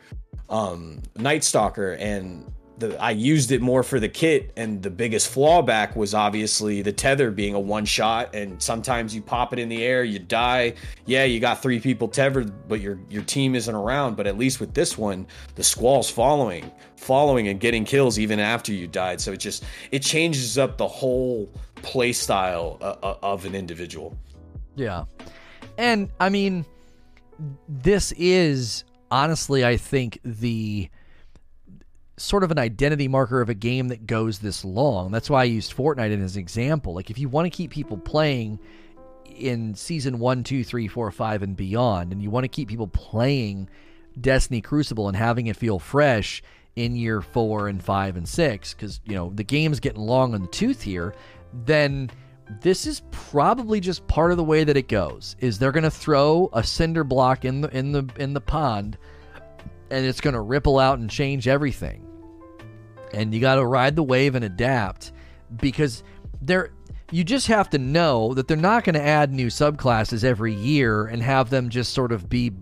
um, Night Stalker, and the, I used it more for the kit, and the biggest fallback was obviously the tether being a one shot, and sometimes you pop it in the air, you die. Yeah, you got three people tethered, but your your team isn't around. But at least with this one, the squall's following, following, and getting kills even after you died. So it just it changes up the whole play style uh, uh of an individual. Yeah, and I mean, this is honestly, I think the sort of an identity marker of a game that goes this long. That's why I used Fortnite as an example. Like, if you want to keep people playing in season one, two, three, four, five, and beyond, and you want to keep people playing Destiny Crucible and having it feel fresh, in year four and five and six, because you know the game's getting long on the tooth here, then this is probably just part of the way that it goes. Is they're going to throw a cinder block in the in the in the pond, and it's going to ripple out and change everything. And you got to ride the wave and adapt because they're you just have to know that they're not going to add new subclasses every year and have them just sort of be,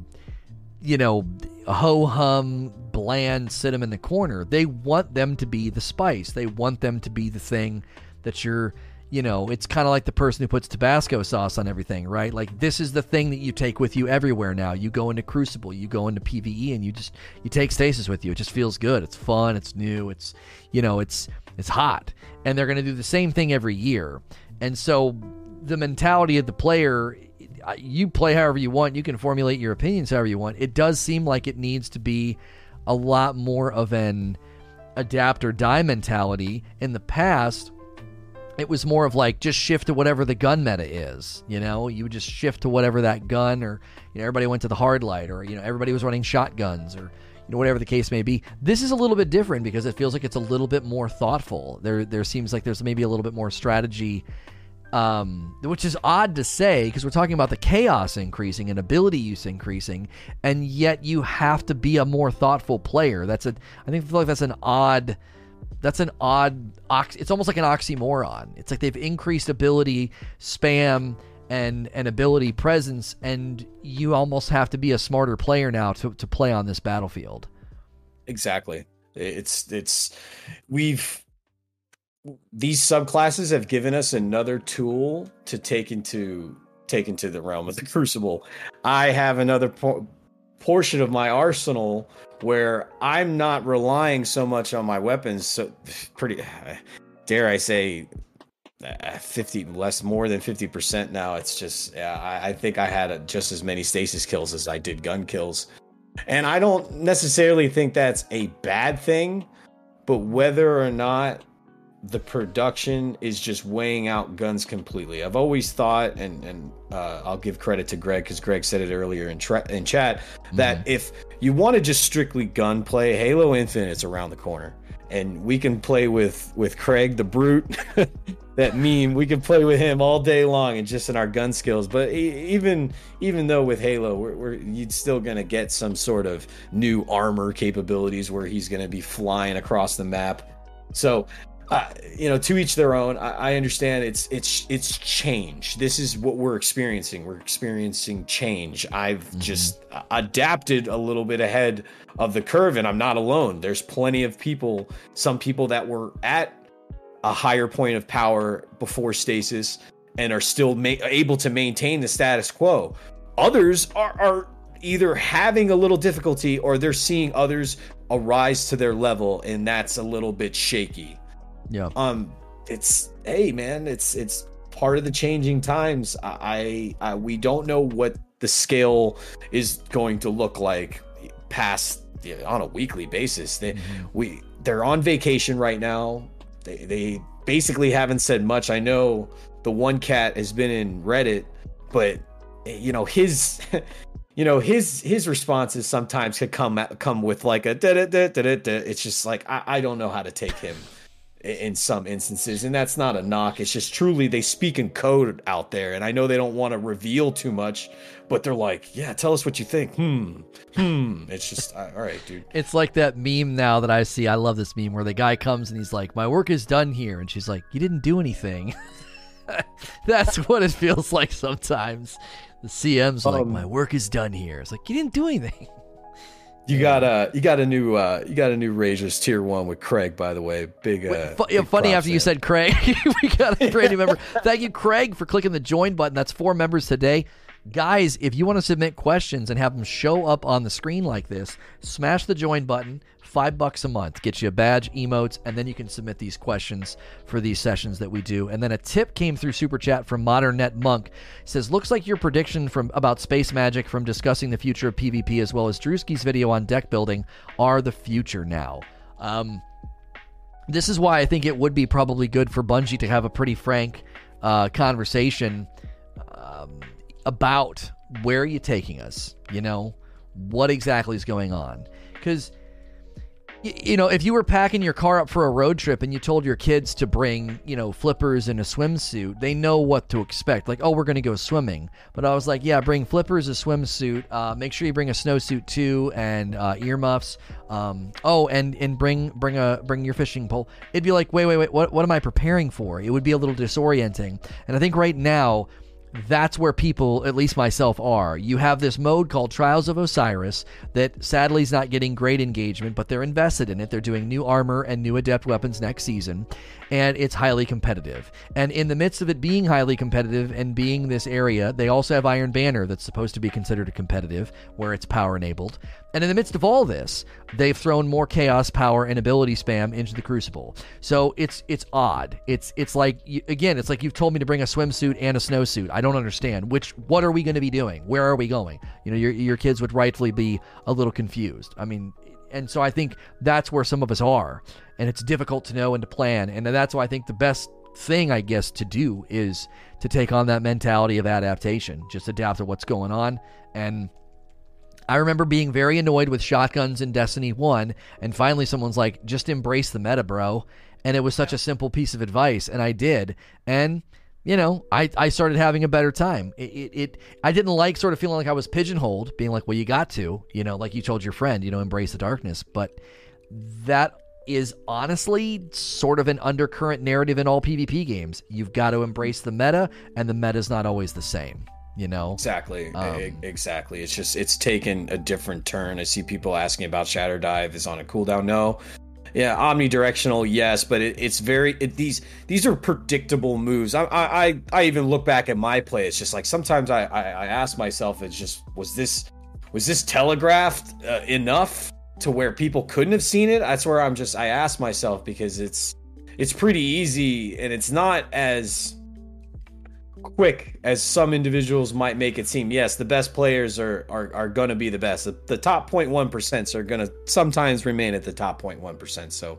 you know, ho hum, bland, sit them in the corner. They want them to be the spice. They want them to be the thing that you're, you know, it's kind of like the person who puts Tabasco sauce on everything, right? Like this is the thing that you take with you everywhere now. You go into Crucible, you go into PVE, and you just you take stasis with you. It just feels good. It's fun. It's new. It's, you know, it's it's hot. And they're going to do the same thing every year. And so the mentality of the player, you play however you want, you can formulate your opinions however you want. It does seem like it needs to be a lot more of an adapt or die mentality. In the past, it was more of like just shift to whatever the gun meta is. You know, you would just shift to whatever that gun, or you know, everybody went to the hard light, or you know, everybody was running shotguns, or you know, whatever the case may be. This is a little bit different because it feels like it's a little bit more thoughtful. There, there seems like there's maybe a little bit more strategy, um, which is odd to say because we're talking about the chaos increasing and ability use increasing, and yet you have to be a more thoughtful player. That's a, I think, I feel like that's an odd. That's an odd. ox. It's almost like an oxymoron. It's like they've increased ability spam and an ability presence, and you almost have to be a smarter player now to, to play on this battlefield. Exactly. It's it's we've these subclasses have given us another tool to take into take into the realm of the *laughs* crucible. I have another por- portion of my arsenal where I'm not relying so much on my weapons. So pretty, *sighs* dare I say, uh, 50 less more than 50% now it's just I, I, think i had just as many stasis kills as i did gun kills and i don't necessarily think that's a bad thing but whether or not the production is just weighing out guns completely. I've always thought and and uh, i'll give credit to greg because greg said it earlier in, tra- in chat that mm-hmm. if you want to just strictly gunplay halo infinite's around the corner. And we can play with with Craig the brute *laughs* that meme. We can play with him all day long and just in our gun skills. But even even though with halo we're, we're you'd still gonna get some sort of new armor capabilities where he's gonna be flying across the map. So uh, you know to each their own I, I understand it's it's it's change this is what we're experiencing we're experiencing change i've mm-hmm. just adapted a little bit ahead of the curve and i'm not alone there's plenty of people some people that were at a higher point of power before stasis and are still ma- able to maintain the status quo. Others are, are either having a little difficulty or they're seeing others arise to their level, and that's a little bit shaky. Yeah. Um, it's hey man, it's it's part of the changing times. I, I, we don't know what the scale is going to look like past on a weekly basis. They mm-hmm. we they're on vacation right now. They they basically haven't said much. I know the one cat has been in Reddit, but you know his *laughs* you know his his responses sometimes could come come with like a da da da da da. It's just like I, I don't know how to take him in some instances and that's not a knock. It's just truly they speak in code out there and i know they don't want to reveal too much but they're like yeah tell us what you think. Hmm hmm. It's just all right dude. It's like that meme now that i see. I love this meme where the guy comes and he's like my work is done here and she's like you didn't do anything. *laughs* That's what it feels like sometimes. The cm's um, like my work is done here. It's like you didn't do anything *laughs* you got a you got a new uh you got a new Razors tier one with Craig by the way. Big uh Wait, yeah, funny after you said Craig. *laughs* We got a brand new member. *laughs* Thank you Craig for clicking the join button. That's four members today Guys, if you want to submit questions and have them show up on the screen like this, smash the join button. Five bucks a month gets you a badge, emotes, and then you can submit these questions for these sessions that we do. And then a tip came through super chat from Modern Net Monk. It says, "Looks like your prediction from about space magic from discussing the future of PvP as well as Drewski's video on deck building are the future now." Um, this is why I think it would be probably good for Bungie to have a pretty frank uh, conversation about where are you taking us? You know, what exactly is going on? Because you know, if you were packing your car up for a road trip and you told your kids to bring, you know, flippers and a swimsuit, they know what to expect. Like, oh, we're going to go swimming. But I was like, yeah, bring flippers, a swimsuit. Uh, make sure you bring a snowsuit too, and uh, earmuffs. Um, oh, and and bring bring a bring your fishing pole. It'd be like, wait, wait, wait. What what am I preparing for? It would be a little disorienting. And I think right now that's where people, at least myself, are. You have this mode called Trials of Osiris that sadly is not getting great engagement, but they're invested in it. They're doing new armor and new adept weapons next season, and it's highly competitive. And in the midst of it being highly competitive and being this area, they also have Iron Banner that's supposed to be considered a competitive, where it's power enabled. And in the midst of all this, they've thrown more chaos power and ability spam into the Crucible. So it's it's odd. It's it's like again, it's like you've told me to bring a swimsuit and a snowsuit. I don't understand. Which what are we going to be doing? Where are we going? You know, your your kids would rightfully be a little confused. I mean, and so I think that's where some of us are, and it's difficult to know and to plan. And that's why I think the best thing, I guess, to do is to take on that mentality of adaptation. Just adapt to what's going on and I remember being very annoyed with shotguns in Destiny 1, and finally someone's like, just embrace the meta, bro. And it was such a simple piece of advice, and I did. And, you know, I, I started having a better time. It, it, it I didn't like sort of feeling like I was pigeonholed, being like, well, you got to, you know, like you told your friend, you know, embrace the darkness. But that is honestly sort of an undercurrent narrative in all PvP games. You've got to embrace the meta, and the meta is not always the same you know exactly um, exactly it's just it's taken a different turn i see people asking about shatter dive is on a cooldown no yeah omnidirectional yes but it, it's very it, these these are predictable moves. I, I i even look back at my play it's just like sometimes i i, I ask myself it's just was this was this telegraphed uh, enough to where people couldn't have seen it? That's where i'm just i ask myself because it's it's pretty easy and it's not as quick as some individuals might make it seem. Yes, the best players are are, are going to be the best. The, the top 0.1% are going to sometimes remain at the top 0.1%. So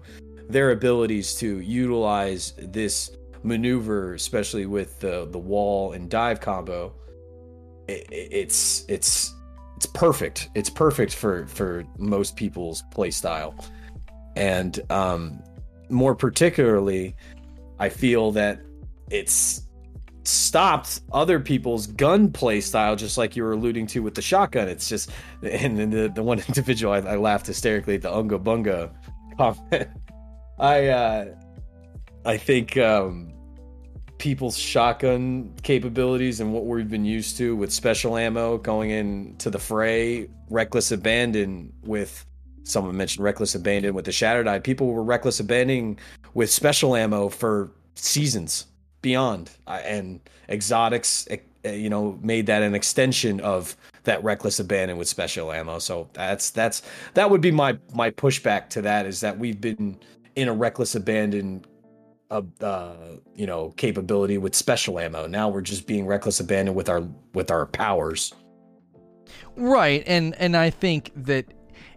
their abilities to utilize this maneuver, especially with the the wall and dive combo, it, it's it's it's perfect. It's perfect for for most people's play style, and um, more particularly, I feel that it's stopped other people's gunplay style, just like you were alluding to with the shotgun. It's just, and then the, the one *laughs* individual I, I laughed hysterically at the unga bunga comment. *laughs* I uh, I think um, people's shotgun capabilities and what we've been used to with special ammo going into the fray, reckless abandon with someone mentioned reckless abandon with the shatter dive. People were reckless abandoning with special ammo for seasons beyond uh, and exotics uh, you know made that an extension of that reckless abandon with special ammo. So that's that's that would be my my pushback to that is that we've been in a reckless abandon of uh, you know capability with special ammo. Now we're just being reckless abandon with our with our powers. Right and and i think that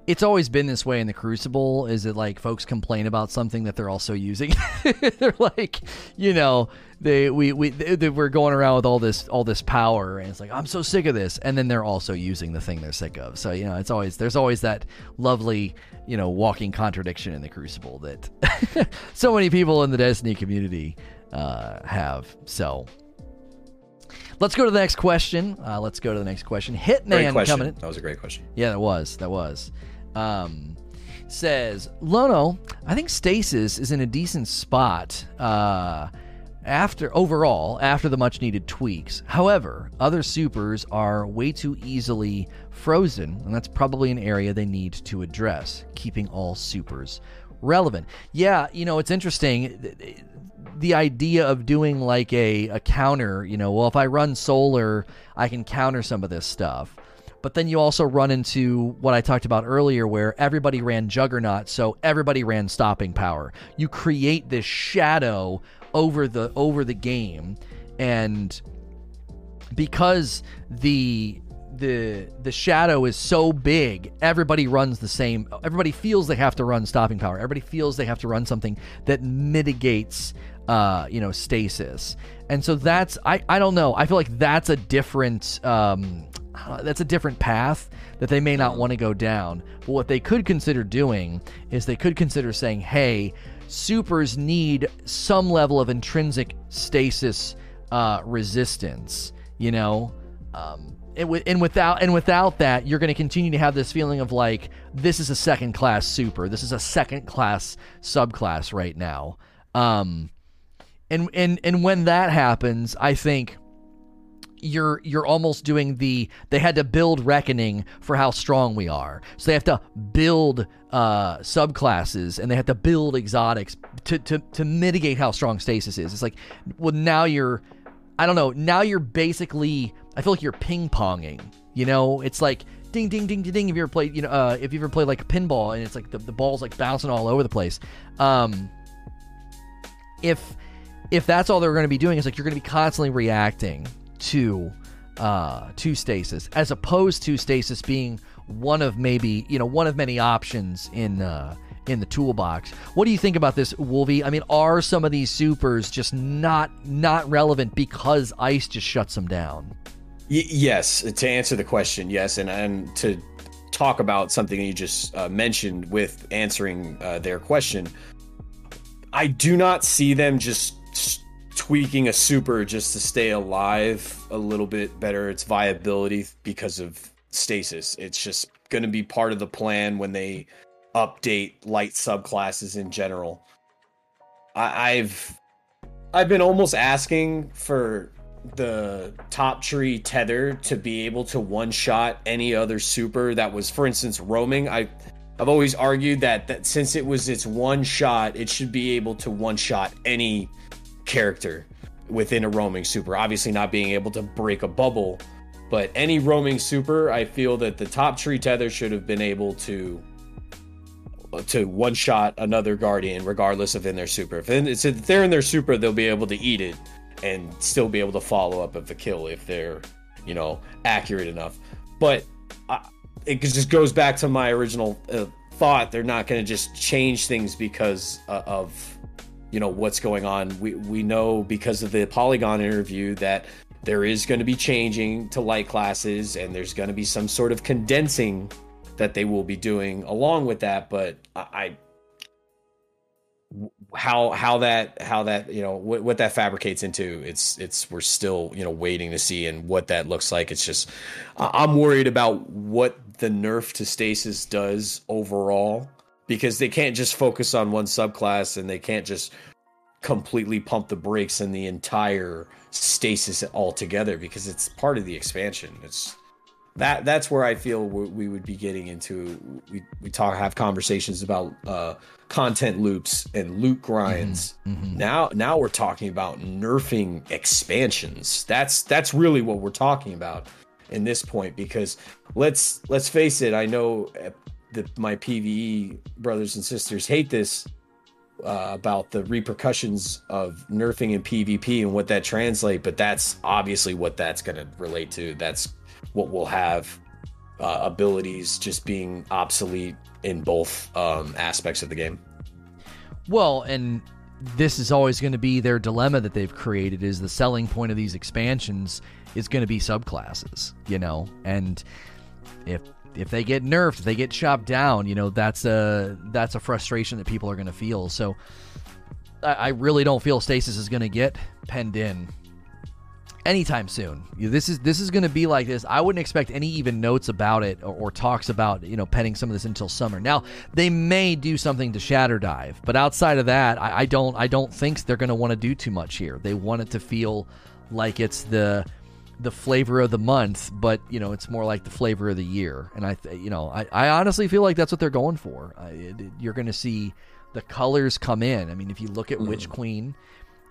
it's always been this way in the crucible is it like folks complain about something that they're also using *laughs* they're like you know they we we they, we're going around with all this all this power and it's like i'm so sick of this and then they're also using the thing they're sick of so you know it's always there's always that lovely you know walking contradiction in the crucible that *laughs* so many people in the destiny community uh, have so Let's go to the next question. Uh, let's go to the next question. Hitman coming in. That was a great question. Yeah, that was. That was. Um, says Lono, I think Stasis is in a decent spot. Uh, after overall after the much needed tweaks. However, other supers are way too easily frozen, and that's probably an area they need to address, keeping all supers relevant. Yeah, you know, it's interesting the idea of doing like a, a counter, you know, well if I run solar, I can counter some of this stuff. But then you also run into what I talked about earlier, where everybody ran Juggernaut, so everybody ran Stopping Power. You create this shadow over the over the game, and because the the the shadow is so big everybody runs the same everybody feels they have to run stopping power. Everybody feels they have to run something that mitigates uh you know stasis. And so that's i i don't know. I feel like that's a different um uh, that's a different path that they may not want to go down. But what they could consider doing is they could consider saying, hey, supers need some level of intrinsic stasis uh, resistance, you know? Um, and, and without and without that, you're going to continue to have this feeling of like this is a second class super, this is a second class subclass right now. Um, and and and when that happens, I think you're you're almost doing the they had to build reckoning for how strong we are. So they have to build uh subclasses and they have to build exotics to to to mitigate how strong stasis is. It's like well now you're i don't know now you're basically i feel like you're ping-ponging you know? It's like ding ding ding ding ding if you ever played you know uh if you ever played like pinball and it's like the, the ball's like bouncing all over the place um if if that's all they're going to be doing, it's like you're going to be constantly reacting to uh, to stasis, as opposed to stasis being one of maybe you know one of many options in uh, in the toolbox. What do you think about this, Wolvie? I mean, are some of these supers just not not relevant because ice just shuts them down? Y- yes, to answer the question, yes, and and to talk about something you just uh, mentioned with answering uh, their question, I do not see them just tweaking a super just to stay alive a little bit better its viability because of stasis. It's just going to be part of the plan when they update light subclasses in general. I, I've I've been almost asking for the top tree tether to be able to one shot any other super that was, for instance, roaming. I I've always argued that that since it was its one shot, it should be able to one shot any character within a roaming super. Obviously, not being able to break a bubble, but any roaming super, I feel that the top tree tether should have been able to to one shot another guardian, regardless of in their super. If they're in their super, they'll be able to eat it and still be able to follow up of the kill if they're you know accurate enough. But uh, it just goes back to my original uh, thought. They're not going to just change things because uh, of you know what's going on. We we know because of the Polygon interview that there is going to be changing to light classes and there's going to be some sort of condensing that they will be doing along with that but i, how how that how that you know what, what that fabricates into it's it's we're still you know waiting to see and what that looks like it's just i'm worried about what the nerf to stasis does overall because they can't just focus on one subclass and they can't just completely pump the brakes in the entire stasis altogether because it's part of the expansion. It's that that's where I feel we would be getting into. We we talk have conversations about uh, content loops and loot grinds. Mm-hmm, mm-hmm. Now now we're talking about nerfing expansions. That's that's really what we're talking about in this point because let's let's face it. I know that my PVE brothers and sisters hate this uh, about the repercussions of nerfing in PvP and what that translate, but that's obviously what that's going to relate to. That's what will have uh, abilities just being obsolete in both um, aspects of the game. Well, and this is always going to be their dilemma that they've created is the selling point of these expansions is going to be subclasses, you know, and if if they get nerfed, if they get chopped down, you know that's a that's a frustration that people are going to feel. So I, I, really don't feel Stasis is going to get penned in anytime soon. This is this is going to be like this. I wouldn't expect any even notes about it or, or, talks about you know penning some of this until summer. Now they may do something to Shatter Dive, but outside of that, I, I don't I don't think they're going to want to do too much here. They want it to feel like it's the the flavor of the month, but you know it's more like the flavor of the year. And I, you know, I, I honestly feel like that's what they're going for. I, it, you're going to see the colors come in. I mean, if you look at mm. Witch Queen,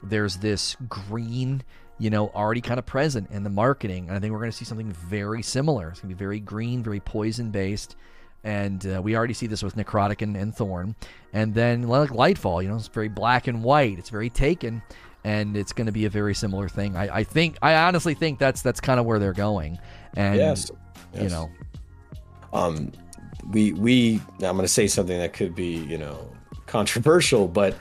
there's this green, you know, already kind of present in the marketing, and I think we're going to see something very similar. It's going to be very green, very poison based. And uh, we already see this with Necrotic and, and Thorn. And then like Lightfall, you know, it's very black and white. It's very taken and it's going to be a very similar thing. I, I think I honestly think that's that's kind of where they're going, and yes, yes. you know, um, we we I'm going to say something that could be you know controversial, but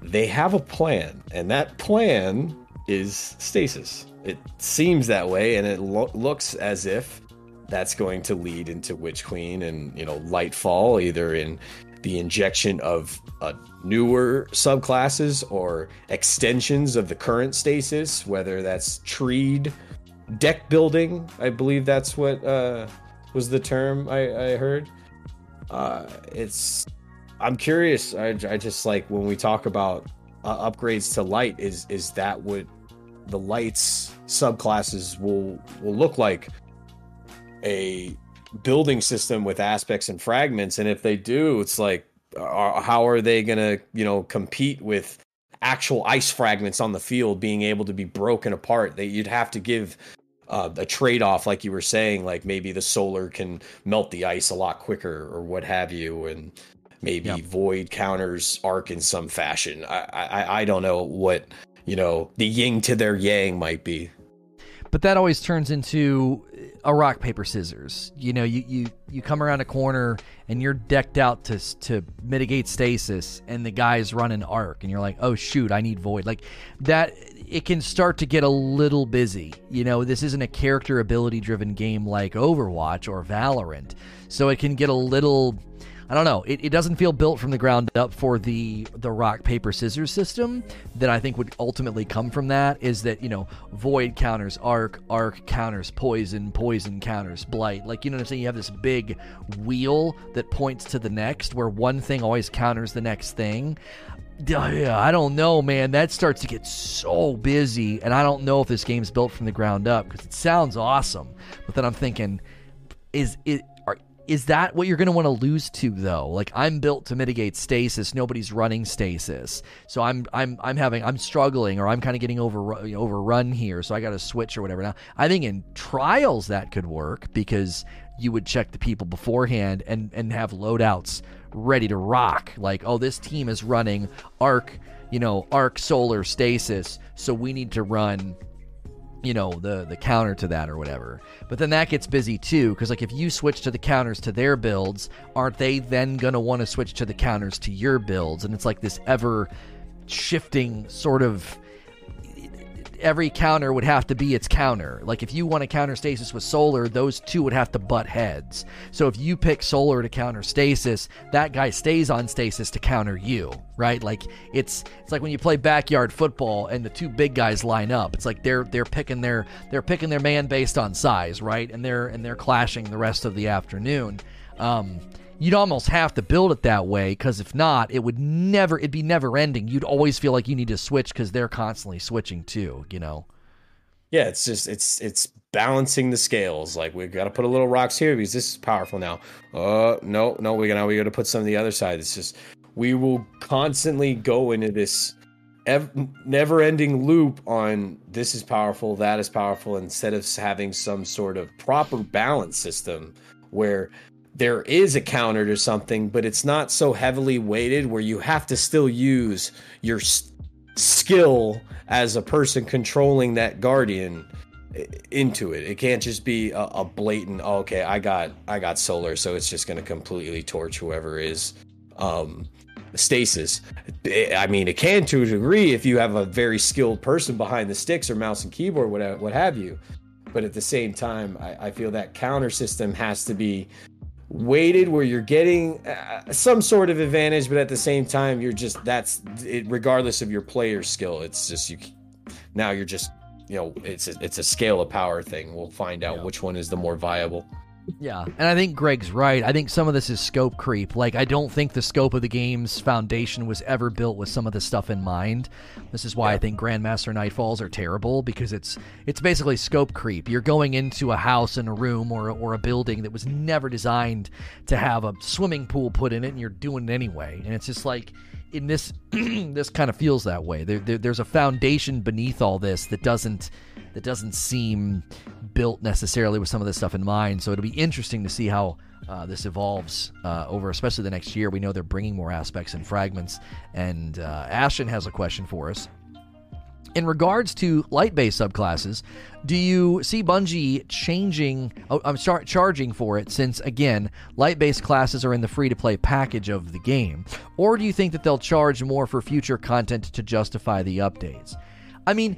they have a plan, and that plan is stasis. It seems that way, and it lo- looks as if that's going to lead into Witch Queen and you know Lightfall, either in the injection of uh, newer subclasses or extensions of the current stasis, whether that's treed deck building. I believe that's what uh, was the term I, I heard. Uh, it's I'm curious. I, I just like when we talk about uh, upgrades to light. Is is that what the lights subclasses will will look like? A building system with aspects and fragments, and if they do, it's like, uh, how are they gonna you know compete with actual ice fragments on the field being able to be broken apart? That you'd have to give uh, a trade off, like you were saying, like maybe the solar can melt the ice a lot quicker or what have you, and maybe yep. void counters arc in some fashion. I, I I don't know what you know the yin to their yang might be. But that always turns into a rock paper scissors. You know, you you you come around a corner and you're decked out to to mitigate stasis, and the guy's running arc, and you're like, oh shoot, I need void. Like that, it can start to get a little busy. You know, this isn't a character ability driven game like Overwatch or Valorant, so it can get a little I don't know. It, it doesn't feel built from the ground up for the the rock paper scissors system that I think would ultimately come from that is that you know void counters arc, arc counters poison, poison counters blight. Like you know what I'm saying? You have this big wheel that points to the next, where one thing always counters the next thing. I don't know, man. That starts to get so busy, and I don't know if this game's built from the ground up because it sounds awesome. But then I'm thinking, is it is that what you're going to want to lose to though? Like I'm built to mitigate stasis. Nobody's running stasis, so I'm I'm I'm having I'm struggling or I'm kind of getting over overrun here. So I got to switch or whatever. Now I think in trials that could work because you would check the people beforehand and and have loadouts ready to rock. Like oh this team is running arc you know arc solar stasis, so we need to run you know the the counter to that or whatever. But then that gets busy too because like if you switch to the counters to their builds aren't they then going to want to switch to the counters to your builds? And it's like this ever shifting sort of every counter would have to be its counter. Like if you want to counter stasis with solar, those two would have to butt heads. So if you pick solar to counter stasis, that guy stays on stasis to counter you, right? Like it's it's like when you play backyard football and the two big guys line up. It's like they're they're picking their they're picking their man based on size, right? And they're and they're clashing the rest of the afternoon. Um, you'd almost have to build it that way because if not, it would never, it'd be never ending. You'd always feel like you need to switch because they're constantly switching too, you know? Yeah, it's just, it's, it's balancing the scales. Like we've got to put a little rocks here because this is powerful now. Uh, no, no, we're gonna, we got to put some on the other side. It's just, we will constantly go into this ev- never ending loop on this is powerful, that is powerful, instead of having some sort of proper balance system where there is a counter to something, but it's not so heavily weighted where you have to still use your s- skill as a person controlling that guardian into it. It can't just be a, a blatant. Oh, okay, I got I got solar, so it's just going to completely torch whoever is um, stasis. I mean, it can to a degree if you have a very skilled person behind the sticks or mouse and keyboard, what what have you. But at the same time, I, I feel that counter system has to be weighted where you're getting uh, some sort of advantage, but at the same time, you're just that's it, regardless of your player skill. It's just you now you're just you know it's a, it's a scale of power thing. We'll find out yeah. which one is the more viable. Yeah, and I think Greg's right. I think some of this is scope creep. Like, I don't think the scope of the game's foundation was ever built with some of this stuff in mind. This is why yeah. I think Grandmaster Nightfalls are terrible because it's it's basically scope creep. You're going into a house and a room or or a building that was never designed to have a swimming pool put in it, and you're doing it anyway. And it's just like in this *clears throat* this kind of feels that way. There, there, there's a foundation beneath all this that doesn't that doesn't seem built necessarily with some of this stuff in mind. So it'll be interesting to see how uh, this evolves uh, over, especially the next year. We know they're bringing more aspects and fragments. And uh, Ashton has a question for us. In regards to light based subclasses, do you see Bungie changing? Oh, I'm sorry, charging for it since, again, light based classes are in the free to play package of the game? Or do you think that they'll charge more for future content to justify the updates? I mean,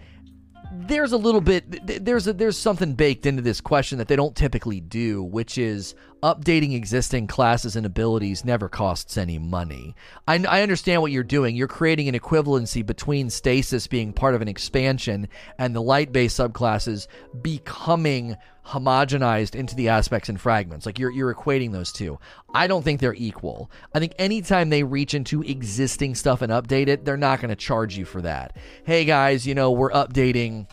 there's a little bit there's a, there's something baked into this question that they don't typically do, which is updating existing classes and abilities never costs any money. I, I understand what you're doing. You're creating an equivalency between stasis being part of an expansion and the light based subclasses becoming homogenized into the aspects and fragments. Like you're you're equating those two. I don't think they're equal. I think anytime they reach into existing stuff and update it, they're not going to charge you for that. Hey guys, you know, we're updating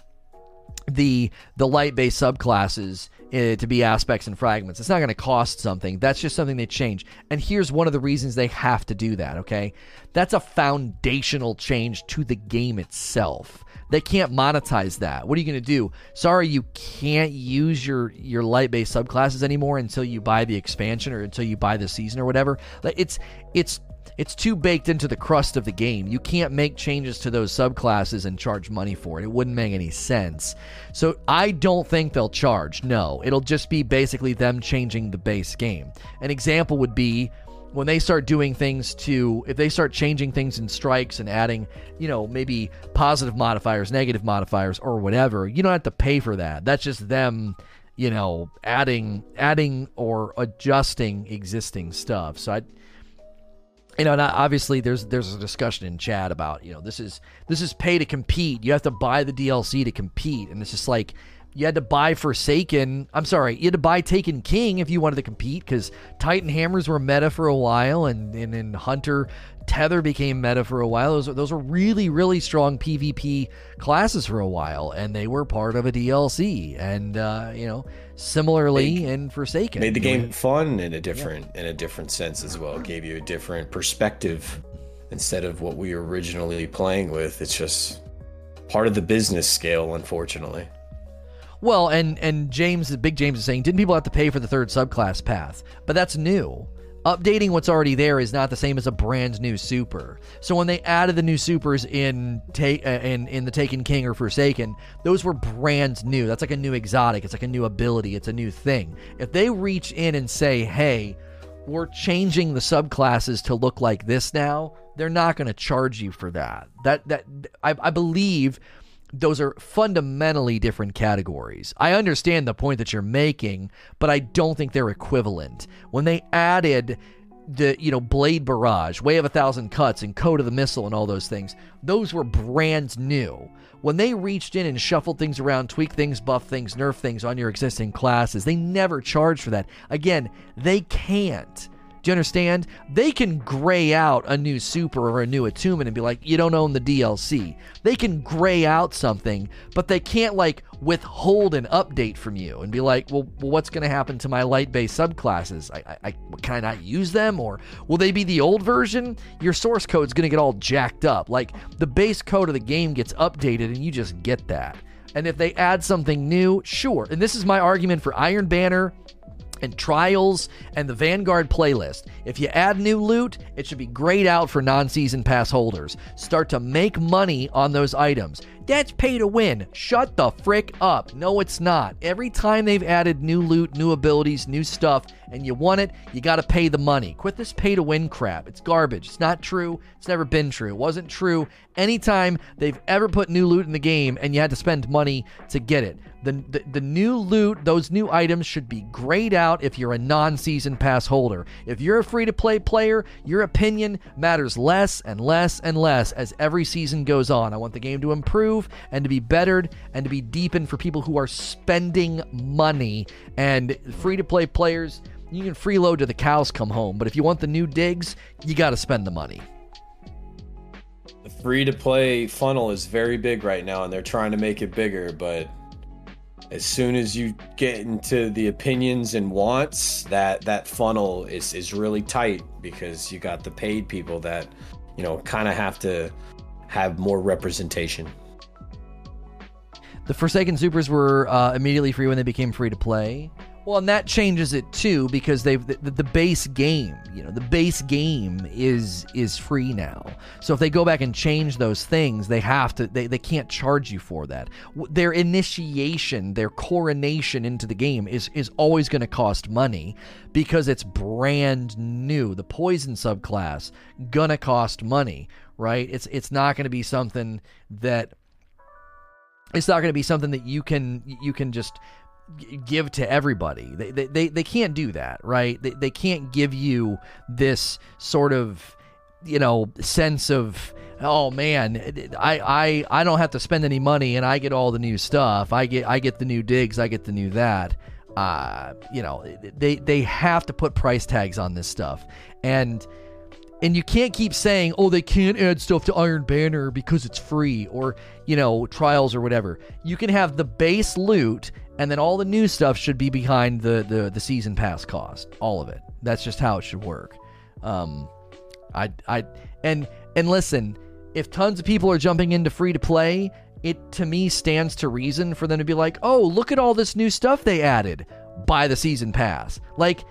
the the light based subclasses uh, to be aspects and fragments. It's not going to cost something. That's just something they change. And here's one of the reasons they have to do that, okay? That's a foundational change to the game itself. They can't monetize that. What are you going to do? Sorry, you can't use your your light based subclasses anymore until you buy the expansion or until you buy the season or whatever. It's it's it's too baked into the crust of the game. You can't make changes to those subclasses and charge money for it. It wouldn't make any sense. So I don't think they'll charge. No, it'll just be basically them changing the base game. An example would be when they start doing things to if they start changing things in strikes and adding you know maybe positive modifiers negative modifiers or whatever you don't have to pay for that that's just them you know adding adding or adjusting existing stuff so i you know, obviously there's there's a discussion in chat about you know this is this is pay to compete. You have to buy the DLC to compete, and it's just like you had to buy Forsaken. I'm sorry, you had to buy Taken King if you wanted to compete because Titan Hammers were meta for a while, and and, and Hunter Tether became meta for a while. Those, those were really, really strong PvP classes for a while, and they were part of a DLC. And uh, you know, similarly made, in Forsaken, made the game fun in a different yeah. in a different sense as well. It gave you a different perspective instead of what we were originally playing with. It's just part of the business scale, unfortunately. Well, and and James, Big James is saying, didn't people have to pay for the third subclass path? But that's new updating what's already there is not the same as a brand new super. So when they added the new supers in ta- uh, in in the Taken King or Forsaken, those were brand new. That's like a new exotic. It's like a new ability. It's a new thing. If they reach in and say, "Hey, we're changing the subclasses to look like this now," they're not going to charge you for that. That that I, I believe those are fundamentally different categories. I understand the point that you're making, but I don't think they're equivalent. When they added the you know blade barrage way of a thousand cuts and code of the missile and all those things those were brand new when they reached in and shuffled things around tweaked things buff things nerf things on your existing classes they never charged for that again they can't do you understand? They can gray out a new super or a new attunement and be like, you don't own the DLC. They can gray out something, but they can't like withhold an update from you and be like, well, what's going to happen to my light based subclasses? I, I, I, can I not use them? Or will they be the old version? Your source code's going to get all jacked up. Like the base code of the game gets updated and you just get that. And if they add something new, sure. And this is my argument for Iron Banner and Trials and the Vanguard playlist. If you add new loot, it should be grayed out for non season pass holders. Start to make money on those items. That's pay to win. Shut the frick up. No, it's not. Every time they've added new loot, new abilities, new stuff, and you want it, you got to pay the money. Quit this pay to win crap. It's garbage. It's not true. It's never been true. It wasn't true anytime they've ever put new loot in the game and you had to spend money to get it. The, the, the new loot, those new items should be grayed out if you're a non season pass holder. If you're a free to play player, your opinion matters less and less and less as every season goes on. I want the game to improve and to be bettered and to be deepened for people who are spending money. And free to play players, you can freeload to the cows come home. But if you want the new digs, you got to spend the money. The free to play funnel is very big right now, and they're trying to make it bigger, but as soon as you get into the opinions and wants that that funnel is is really tight because you got the paid people that you know kind of have to have more representation. The forsaken supers were uh, immediately free when they became free to play well, and that changes it too because they've the, the, base game, you know, the base game is is free now. So if they go back and change those things, they have to they, they can't charge you for that. Their initiation, their coronation into the game is is always going to cost money because it's brand new. The poison subclass gonna cost money, right? It's it's not going to be something that it's not going to be something that you can you can just give to everybody. They, they, they, can't do that, right? They, they can't give you this sort of, you know, sense of, oh man, I, I, I don't have to spend any money and I get all the new stuff. I get, I get the new digs. I get the new that. Uh, you know, they, they have to put price tags on this stuff. And, and you can't keep saying, oh, they can't add stuff to Iron Banner because it's free or, you know, trials or whatever. You can have the base loot and then all the new stuff should be behind the the, the season pass cost, all of it. That's just how it should work. Um, I I and and listen, if tons of people are jumping into free to play, it to me stands to reason for them to be like, oh, look at all this new stuff they added. Buy the season pass. Like,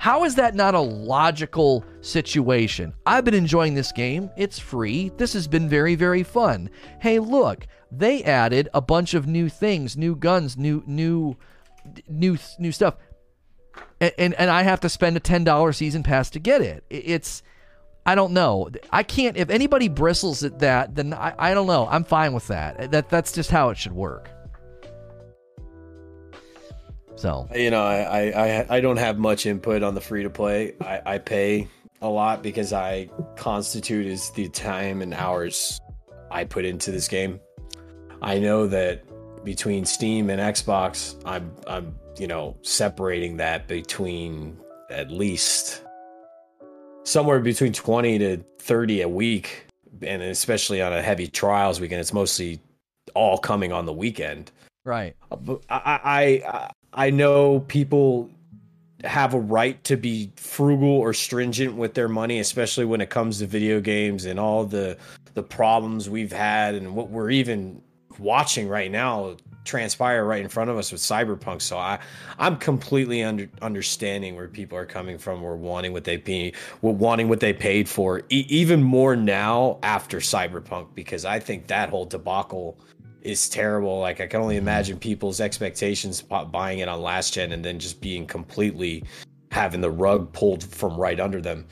how is that not a logical situation? I've been enjoying this game. It's free. This has been very, very fun. Hey, look, they added a bunch of new things, new guns, new new new new stuff. And and, and I have to spend a $10 season pass to get it. It's I don't know. I can't if anybody bristles at that, then I, I don't know. I'm fine with that. That that's just how it should work. So you know, I I, I don't have much input on the free to play. I, I pay a lot because I constitute is the time and hours I put into this game. I know that between Steam and Xbox, I'm I'm you know separating that between at least somewhere between 20 to 30 a week and especially on a heavy trials weekend it's mostly all coming on the weekend right uh, I, I i know people have a right to be frugal or stringent with their money especially when it comes to video games and all the the problems we've had and what we're even watching right now transpire right in front of us with cyberpunk. So i i'm completely under understanding where people are coming from or wanting what they pay wanting what they paid for e- even more now after cyberpunk because i think that whole debacle is terrible. Like i can only imagine people's expectations buying it on last gen and then just being completely having the rug pulled from right under them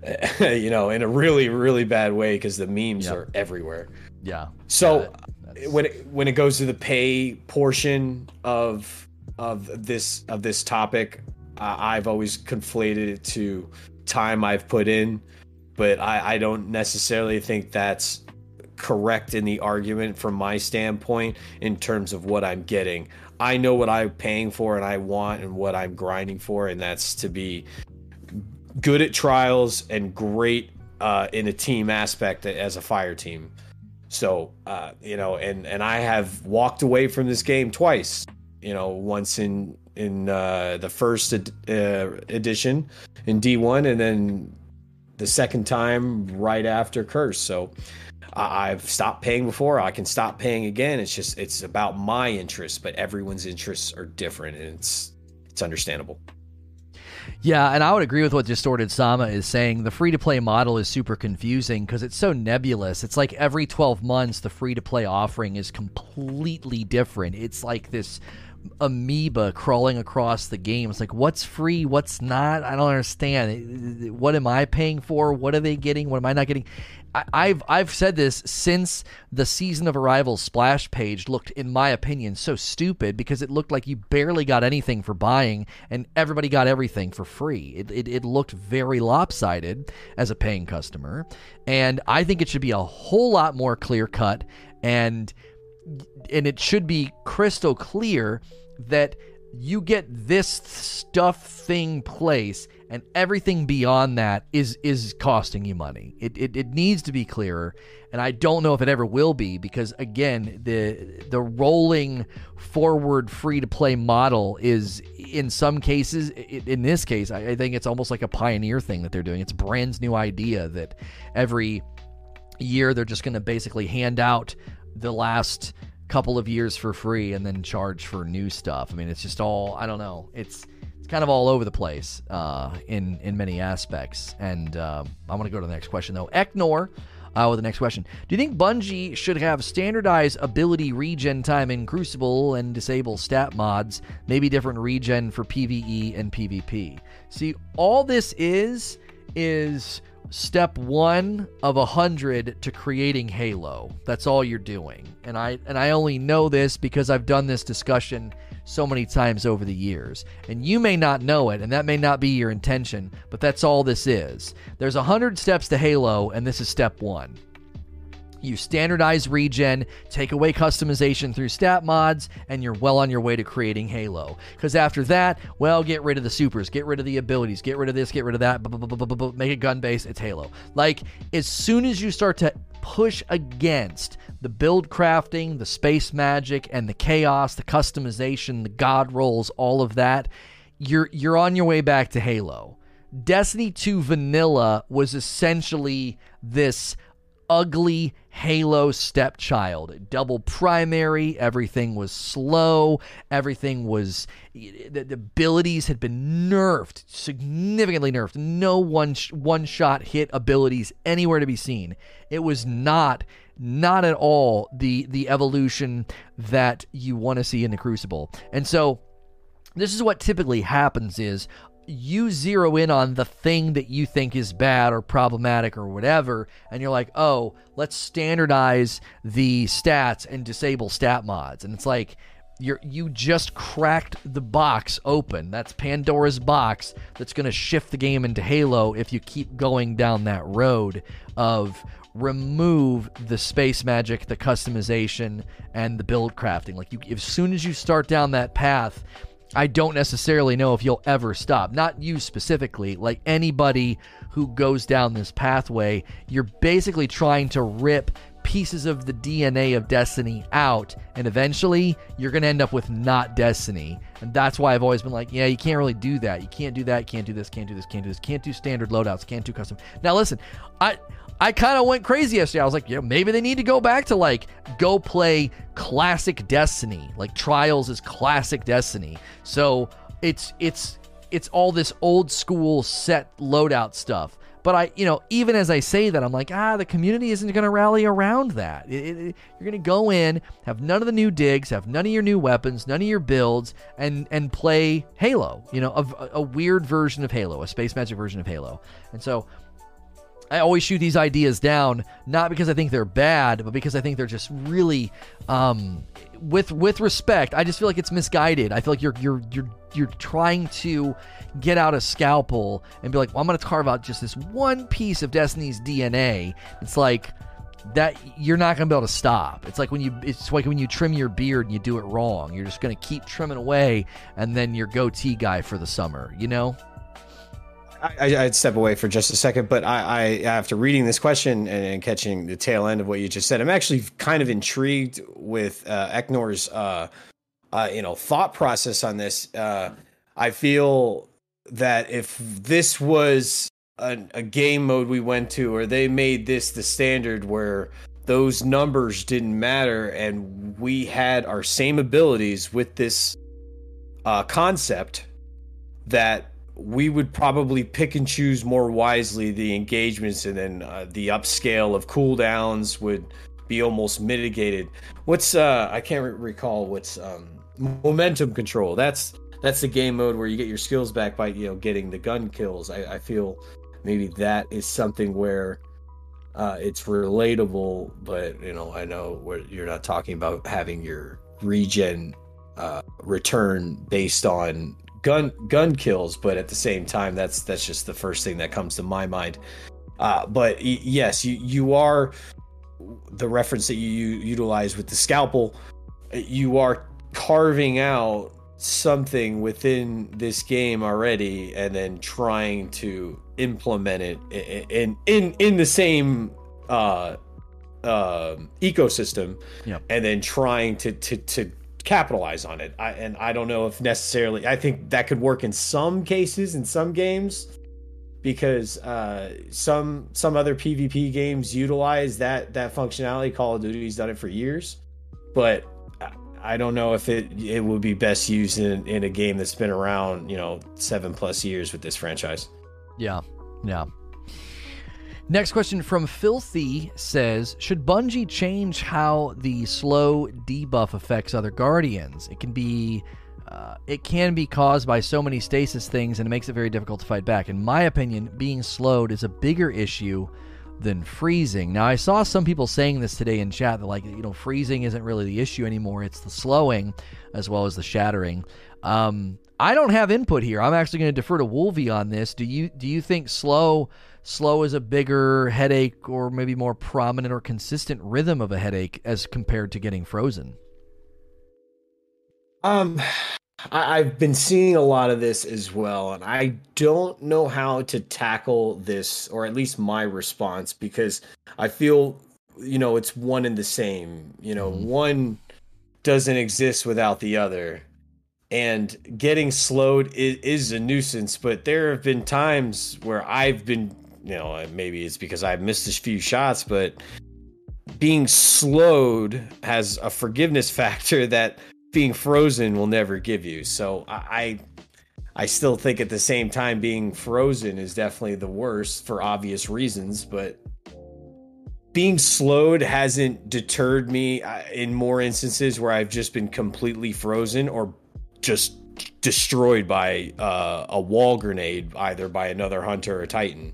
*laughs* you know in a really really bad way because the memes yep. are everywhere. Yeah. So when it, when it goes to the pay portion of of this of this topic, uh, I've always conflated it to time I've put in, but I, I don't necessarily think that's correct in the argument from my standpoint in terms of what I'm getting. I know what I'm paying for and I want and what I'm grinding for, and that's to be good at trials and great uh, in a team aspect as a fire team. So, uh, you know, and and I have walked away from this game twice. You know, once in in uh, the first ed- uh, edition in D1, and then the second time right after Curse. So, I've stopped paying before. I can stop paying again. It's just it's about my interests, but everyone's interests are different, and it's it's understandable. Yeah, and I would agree with what Distorted Sama is saying. The free to play model is super confusing because it's so nebulous. It's like every 12 months, the free to play offering is completely different. It's like this amoeba crawling across the game. It's like, what's free? What's not? I don't understand. What am I paying for? What are they getting? What am I not getting? I, have I've said this since the season of arrival splash page looked, in my opinion, so stupid because it looked like you barely got anything for buying and everybody got everything for free. It, it, it looked very lopsided as a paying customer, and I think it should be a whole lot more clear cut and and it should be crystal clear that you get this stuff thing place and everything beyond that is is costing you money. It, it it needs to be clearer, and I don't know if it ever will be because again, the the rolling forward free to play model is in some cases, in this case, I, I think it's almost like a pioneer thing that they're doing. It's brand new idea that every year they're just going to basically hand out the last couple of years for free and then charge for new stuff. I mean, it's just all I don't know. It's it's kind of all over the place uh, in in many aspects. And uh, I want to go to the next question though. Eknor. Uh, with the next question. Do you think Bungie should have standardized ability regen time in Crucible and disable stat mods, maybe different regen for PvE and PvP? See, all this is is step one of a hundred to creating Halo. That's all you're doing. And I and I only know this because I've done this discussion so many times over the years. And you may not know it, and that may not be your intention, but that's all this is. There's a hundred steps to Halo, and this is step one. You standardize regen, take away customization through stat mods, and you're well on your way to creating Halo. Because after that, well, get rid of the supers, get rid of the abilities, get rid of this, get rid of that, make it gun based, it's Halo. Like, as soon as you start to push against the build crafting, the space magic, and the chaos, the customization, the god rolls, all of that, you're you're on your way back to Halo. Destiny 2 Vanilla was essentially this ugly Halo stepchild. Double primary, everything was slow, everything was. The, the abilities had been nerfed, significantly nerfed. No one, one shot hit abilities anywhere to be seen. It was not. Not at all the the evolution that you want to see in the Crucible. And so this is what typically happens is you zero in on the thing that you think is bad or problematic or whatever, and you're like, oh, let's standardize the stats and disable stat mods. And it's like, you're you just cracked the box open. That's Pandora's box that's going to shift the game into Halo if you keep going down that road of remove the space magic, the customization, and the build crafting. Like you, as soon as you start down that path, I don't necessarily know if you'll ever stop. Not you specifically, like anybody who goes down this pathway, you're basically trying to rip pieces of the DNA of Destiny out, and eventually you're going to end up with not Destiny. And that's why I've always been like, yeah, you can't really do that. You can't do that, can't do this, can't do this, can't do this, can't do standard loadouts, can't do custom. Now listen, I I kind of went crazy yesterday. I was like, yeah, maybe they need to go back to like go play classic Destiny. Like Trials is classic Destiny. So it's it's it's all this old school set loadout stuff. But I, you know, even as I say that, I'm like, ah, the community isn't going to rally around that. It, it, you're going to go in, have none of the new digs, have none of your new weapons, none of your builds, and and play Halo. You know, a, a weird version of Halo, a space magic version of Halo. And so I always shoot these ideas down, not because I think they're bad, but because I think they're just really, um, with with respect. I just feel like it's misguided. I feel like you're you're you're you're trying to get out a scalpel and be like, well, I'm going to carve out just this one piece of Destiny's DNA. It's like that you're not going to be able to stop. It's like when you it's like when you trim your beard and you do it wrong. You're just going to keep trimming away, and then your goatee guy for the summer. You know. I, would step away for just a second, but I, I after reading this question and, and, catching the tail end of what you just said, I'm actually kind of intrigued with uh, Eknor's, uh, uh, you know, thought process on this. Uh, I feel that if this was a, a game mode we went to, or they made this the standard where those numbers didn't matter, and we had our same abilities with this uh, concept that we would probably pick and choose more wisely the engagements and then uh, the upscale of cooldowns would be almost mitigated. What's uh i can't re- recall what's um momentum control. That's that's the game mode where you get your skills back by you know getting the gun kills. I, I feel maybe that is something where uh, it's relatable but you know i know you're not talking about having your regen uh, return based on gun gun kills, but at the same time, that's that's just the first thing that comes to my mind. Uh, but yes, you you are the reference that you utilize with the scalpel. You are carving out something within this game already, and then trying to implement it in in in the same uh, uh, ecosystem, yep. and then trying to to to capitalize on it. I, and I don't know if necessarily. I think that could work in some cases in some games because uh, some some other PvP games utilize that that functionality. Call of Duty's done it for years, but I don't know if it it would be best used in in a game that's been around you know seven plus years with this franchise. Yeah, yeah. Next question from Filthy says Should Bungie change how the slow debuff affects other Guardians? It can be uh, it can be caused by so many stasis things and it makes it very difficult to fight back. In my opinion, being slowed is a bigger issue than freezing. Now, I saw some people saying this today in chat that, like, you know, freezing isn't really the issue anymore. It's the slowing as well as the shattering. Um, I don't have input here. I'm actually going to defer to Wolvie on this. Do you do you think slow slow is a bigger headache or maybe more prominent or consistent rhythm of a headache as compared to getting frozen? Um, I, have been seeing a lot of this as well, and I don't know how to tackle this, or at least my response, because I feel, you know, it's one and the same. You know, mm-hmm. one doesn't exist without the other. And getting slowed is, is a nuisance, but there have been times where I've been, you know, maybe it's because I've missed a few shots, but being slowed has a forgiveness *laughs* factor that being frozen will never give you. So I, I still think at the same time being frozen is definitely the worst for obvious reasons, but being slowed hasn't deterred me uh, in more instances where I've just been completely frozen or just destroyed by uh, a wall grenade, either by another hunter or titan.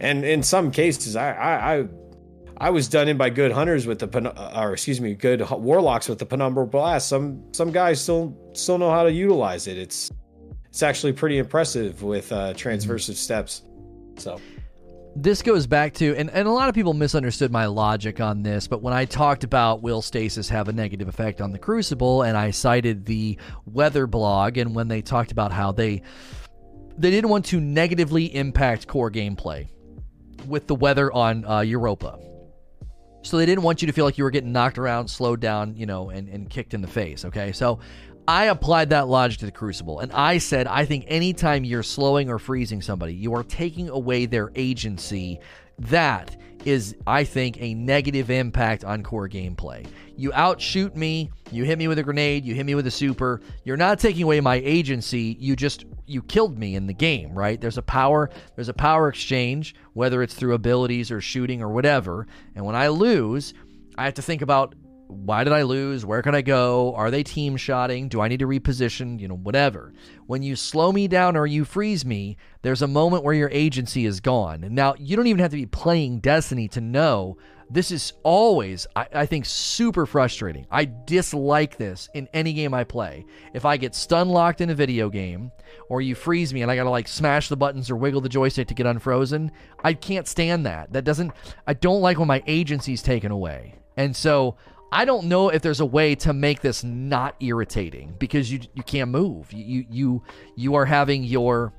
And in some cases, I, I, I I was done in by good hunters with the uh, or excuse me, good warlocks with the penumbral blast. Some some guys still still know how to utilize it. It's it's actually pretty impressive with uh, transversive steps. So this goes back to and, and a lot of people misunderstood my logic on this but when i talked about will stasis have a negative effect on the crucible and i cited the weather blog and when they talked about how they they didn't want to negatively impact core gameplay with the weather on uh, europa so they didn't want you to feel like you were getting knocked around, slowed down, you know, and, and kicked in the face. Okay. So I applied that logic to the Crucible. And I said, I think anytime you're slowing or freezing somebody, you are taking away their agency. That is, I think, a negative impact on core gameplay. You outshoot me, you hit me with a grenade, you hit me with a super. You're not taking away my agency. You just you killed me in the game, right? There's a power, there's a power exchange, whether it's through abilities or shooting or whatever. And when I lose, I have to think about why did I lose? Where can I go? Are they team shotting? Do I need to reposition? You know, whatever. When you slow me down or you freeze me, there's a moment where your agency is gone. Now, you don't even have to be playing Destiny to know this is always, I, I, think, super frustrating. I dislike this in any game I play. If I get stun locked in a video game, or you freeze me and I gotta like smash the buttons or wiggle the joystick to get unfrozen, I can't stand that. That doesn't, I don't like when my agency's taken away. And so I don't know if there's a way to make this not irritating because you you can't move. You you you are having your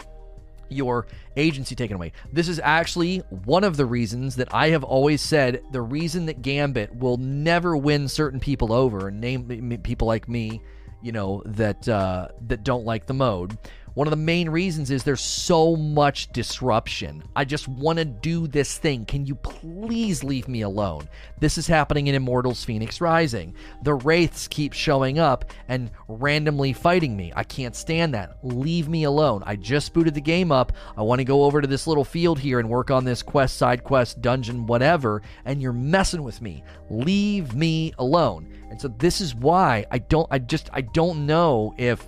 your agency taken away. This is actually one of the reasons that I have always said the reason that Gambit will never win certain people over, and name people like me, you know, that uh, that don't like the mode. One of the main reasons is there's so much disruption. I just want to do this thing. Can you please leave me alone? This is happening in Immortals Fenyx Rising. The Wraiths keep showing up and randomly fighting me. I can't stand that. Leave me alone. I just booted the game up. I want to go over to this little field here and work on this quest, side quest, dungeon, whatever, and you're messing with me. Leave me alone. And so this is why I don't I just I don't know if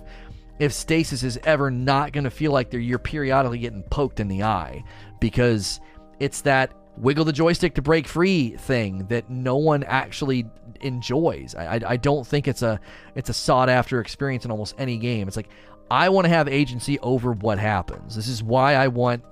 if stasis is ever not going to feel like they're you're periodically getting poked in the eye because it's that wiggle the joystick to break free thing that no one actually enjoys. I, I, I don't think it's a it's a sought after experience in almost any game. It's like I want to have agency over what happens. This is why I want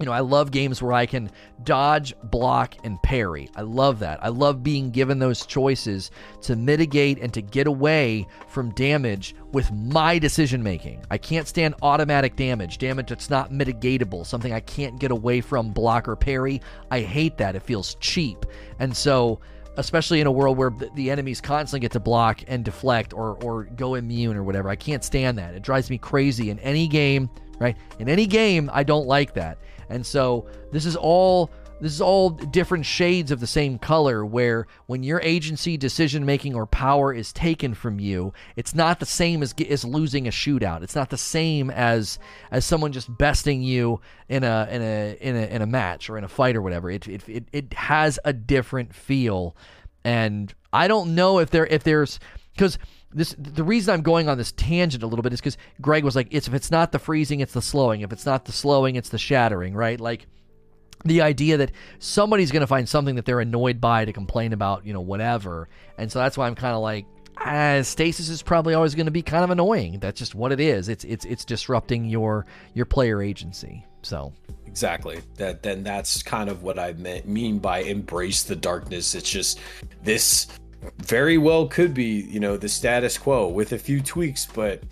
you know, I love games where I can dodge, block, and parry. I love that. I love being given those choices to mitigate and to get away from damage with my decision making. I can't stand automatic damage, damage that's not mitigatable, something I can't get away from, block or parry. I hate that. It feels cheap. And so, especially in a world where the enemies constantly get to block and deflect or, or go immune or whatever, I can't stand that. It drives me crazy in any game, right? In any game, I don't like that. And so this is all this is all different shades of the same color where when your agency decision making or power is taken from you it's not the same as, as losing a shootout. It's not the same as as someone just besting you in a in a in a, in a match or in a fight or whatever. It, it it it has a different feel. And i don't know if there if there's because this the reason I'm going on this tangent a little bit is because Greg was like, it's if it's not the freezing, it's the slowing. If it's not the slowing, it's the shattering, right? Like the idea that somebody's going to find something that they're annoyed by to complain about, you know, whatever. And so that's why I'm kind of like, uh, stasis is probably always going to be kind of annoying. That's just what it is. It's it's it's disrupting your your player agency. So exactly that. Then that's kind of what I mean by embrace the darkness. It's just this very well could be you know the status quo with a few tweaks, but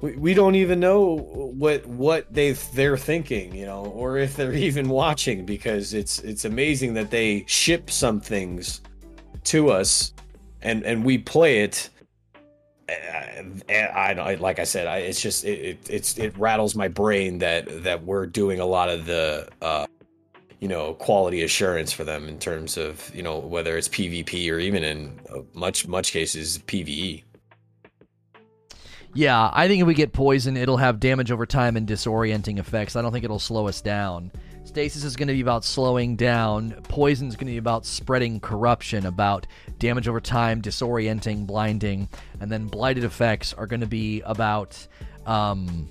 we, we don't even know what what they they're thinking, you know, or if they're *laughs* even watching because it's it's amazing that they ship some things to us and and we play it. I, I like I said, I, it's just it, it, it's it rattles my brain that that we're doing a lot of the uh, you know quality assurance for them in terms of you know whether it's PvP or even in uh, much much cases PVE. Yeah, I think if we get poison, it'll have damage over time and disorienting effects. I don't think it'll slow us down. Stasis is going to be about slowing down. Poison is going to be about spreading corruption, about damage over time, disorienting, blinding, and then blighted effects are going to be about. Um,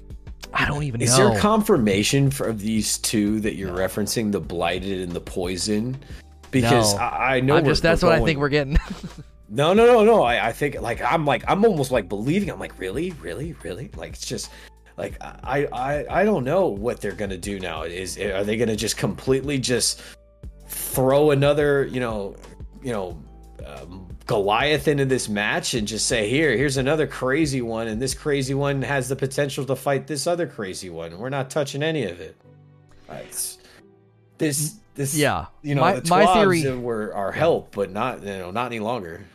I don't even is know. Is there confirmation for these two that you're no. referencing, the blighted and the poison? Because no. I, I know just that's what I think we're getting. *laughs* no, no, no, no. I, I think like I'm like I'm almost like believing. I'm like really, really, really. Like it's just like I I I don't know what they're gonna do now. Is are they gonna just completely just throw another you know you know um, Goliath into this match and just say here here's another crazy one and this crazy one has the potential to fight this other crazy one. We're not touching any of it. It's, this this yeah you know my, the my theory were our help but not you know not any longer.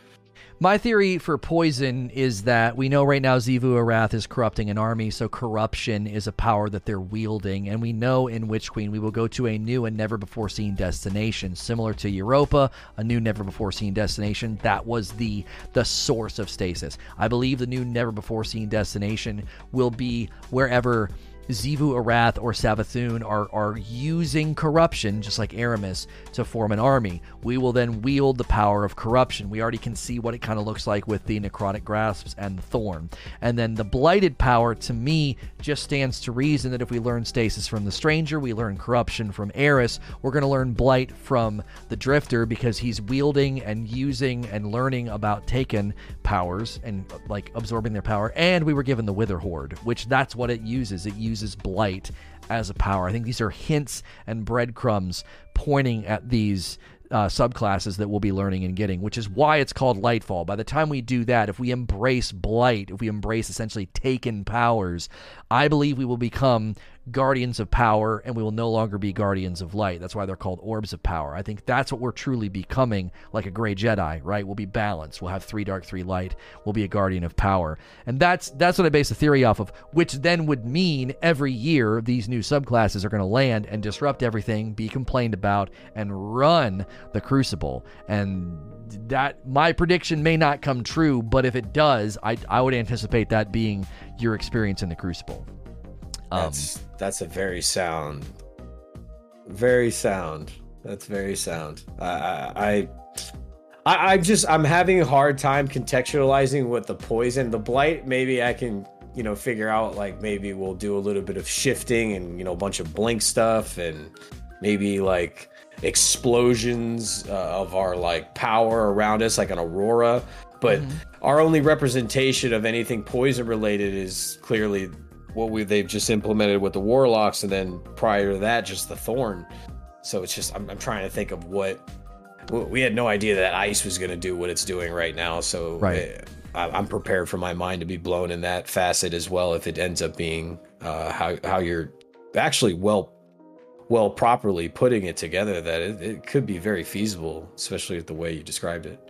My theory for poison is that we know right now Xivu Arath is corrupting an army, so corruption is a power that they're wielding, and we know in Witch Queen we will go to a new and never before seen destination, similar to Europa, a new never before seen destination. That was the the source of stasis. I believe the new never before seen destination will be wherever Xivu Arath or Savathun are, are using corruption, just like Eramis, to form an army. We will then wield the power of corruption. We already can see what it kind of looks like with the Necrotic Grasps and the Thorn. And then the Blighted power, to me, just stands to reason that if we learn Stasis from the Stranger, we learn Corruption from Eris, we're going to learn Blight from the Drifter because he's wielding and using and learning about Taken powers and like absorbing their power. And we were given the Witherhoard, which that's what it uses. It uses uses blight as a power. I think these are hints and breadcrumbs pointing at these uh, subclasses that we'll be learning and getting, which is why it's called Lightfall. By the time we do that, if we embrace Blight, if we embrace essentially taken powers, I believe we will become guardians of power and we will no longer be guardians of light. That's why they're called orbs of power. I think that's what we're truly becoming like a gray Jedi, right? We'll be balanced. We'll have three dark, three light. We'll be a guardian of power. And that's that's what I base the theory off of, which then would mean every year these new subclasses are going to land and disrupt everything, be complained about and run the crucible. And that my prediction may not come true, but if it does, I I would anticipate that being your experience in the crucible. Um, that's that's a very sound, very sound. That's very sound. I, I, I, am just I'm having a hard time contextualizing what the poison, the blight. Maybe I can you know figure out like maybe we'll do a little bit of shifting and you know a bunch of blink stuff and maybe like explosions uh, of our like power around us like an aurora but mm-hmm. our only representation of anything poison related is clearly what we they've just implemented with the warlocks, and then prior to that, just the thorn. So it's just I'm, I'm trying to think of what we had no idea that ice was going to do what it's doing right now. So right. Eh, I, I'm prepared for my mind to be blown in that facet as well. If it ends up being uh, how how you're actually well well properly putting it together, that it, it could be very feasible, especially with the way you described it.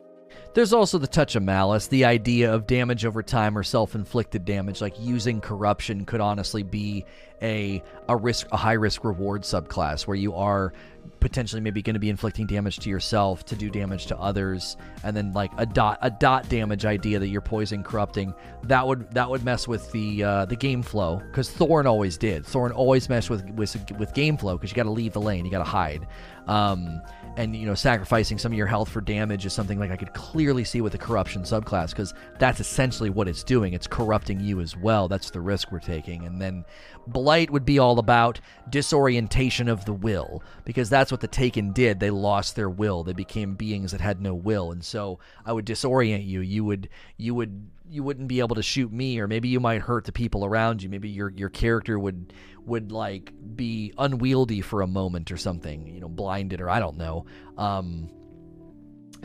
There's also the touch of malice, the idea of damage over time or self-inflicted damage, like using corruption could honestly be a a risk a high risk reward subclass where you are potentially maybe going to be inflicting damage to yourself to do damage to others and then like a dot a dot damage idea that you're poison corrupting that would that would mess with the uh, the game flow because thorn always did. Thorn always messed with with, with game flow because you got to leave the lane you got to hide. Um, and you know sacrificing some of your health for damage is something like I could clearly see with the corruption subclass because that's essentially what it's doing. It's corrupting you as well. That's the risk we're taking. And then blight would be all about disorientation of the will because that's what the Taken did. They lost their will. They became beings that had no will. And so I would disorient you. You would you would you wouldn't be able to shoot me or maybe you might hurt the people around you. Maybe your your character would would like be unwieldy for a moment or something, you know, blinded or I don't know. Um,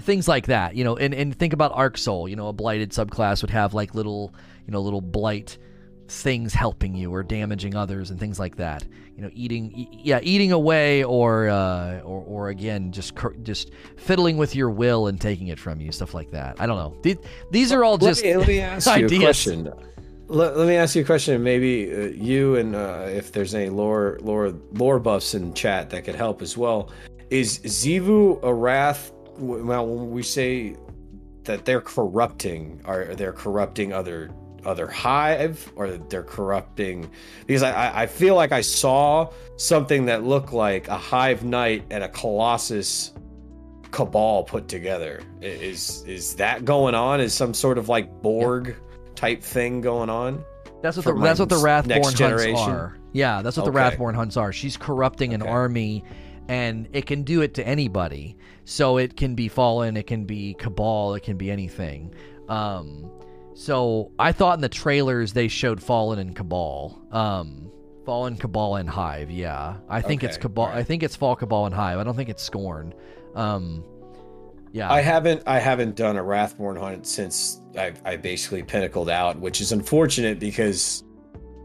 things like that, you know, and, and think about Arc Soul, you know, a blighted subclass would have like little, you know, little blight things helping you or damaging others and things like that. You know, eating, e- yeah, eating away or, uh, or, or again, just, just fiddling with your will and taking it from you, stuff like that. I don't know. These, these are all just let me, let me *laughs* ask you a question. Let, let, me ask you a question. Maybe uh, you and uh, if there's any lore, lore, lore buffs in chat that could help as well. Is Xivu Arath? Well, when we say that they're corrupting, are they're corrupting other other hive or they're corrupting because I, I feel like I saw something that looked like a hive knight and a colossus cabal put together. Is is that going on? Is some sort of like Borg? Type thing going on. That's what the that's what the Wrathborn hunts are. Yeah, that's what okay. the Wrathborn hunts are. She's corrupting an army, and it can do it to anybody. So it can be Fallen, it can be Cabal, it can be anything. Um, so I thought in the trailers they showed Fallen and Cabal. Um, Fallen, Cabal, and Hive. Yeah, I think okay, it's Cabal. Right. I think it's Fall, Cabal, and Hive. I don't think it's Scorn. Um, yeah, I haven't I haven't done a Wrathborn hunt since I, I basically pinnacled out, which is unfortunate because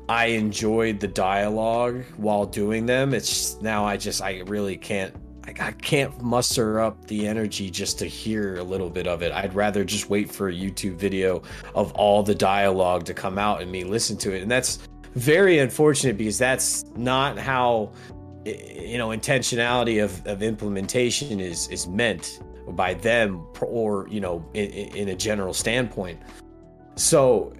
I enjoyed the dialogue while doing them. It's now I just I really can't I, can't muster up the energy just to hear a little bit of it. I'd rather just wait for a YouTube video of all the dialogue to come out and me listen to it. And that's very unfortunate because that's not how you know intentionality of, of implementation is is meant by them or you know in, in a general standpoint so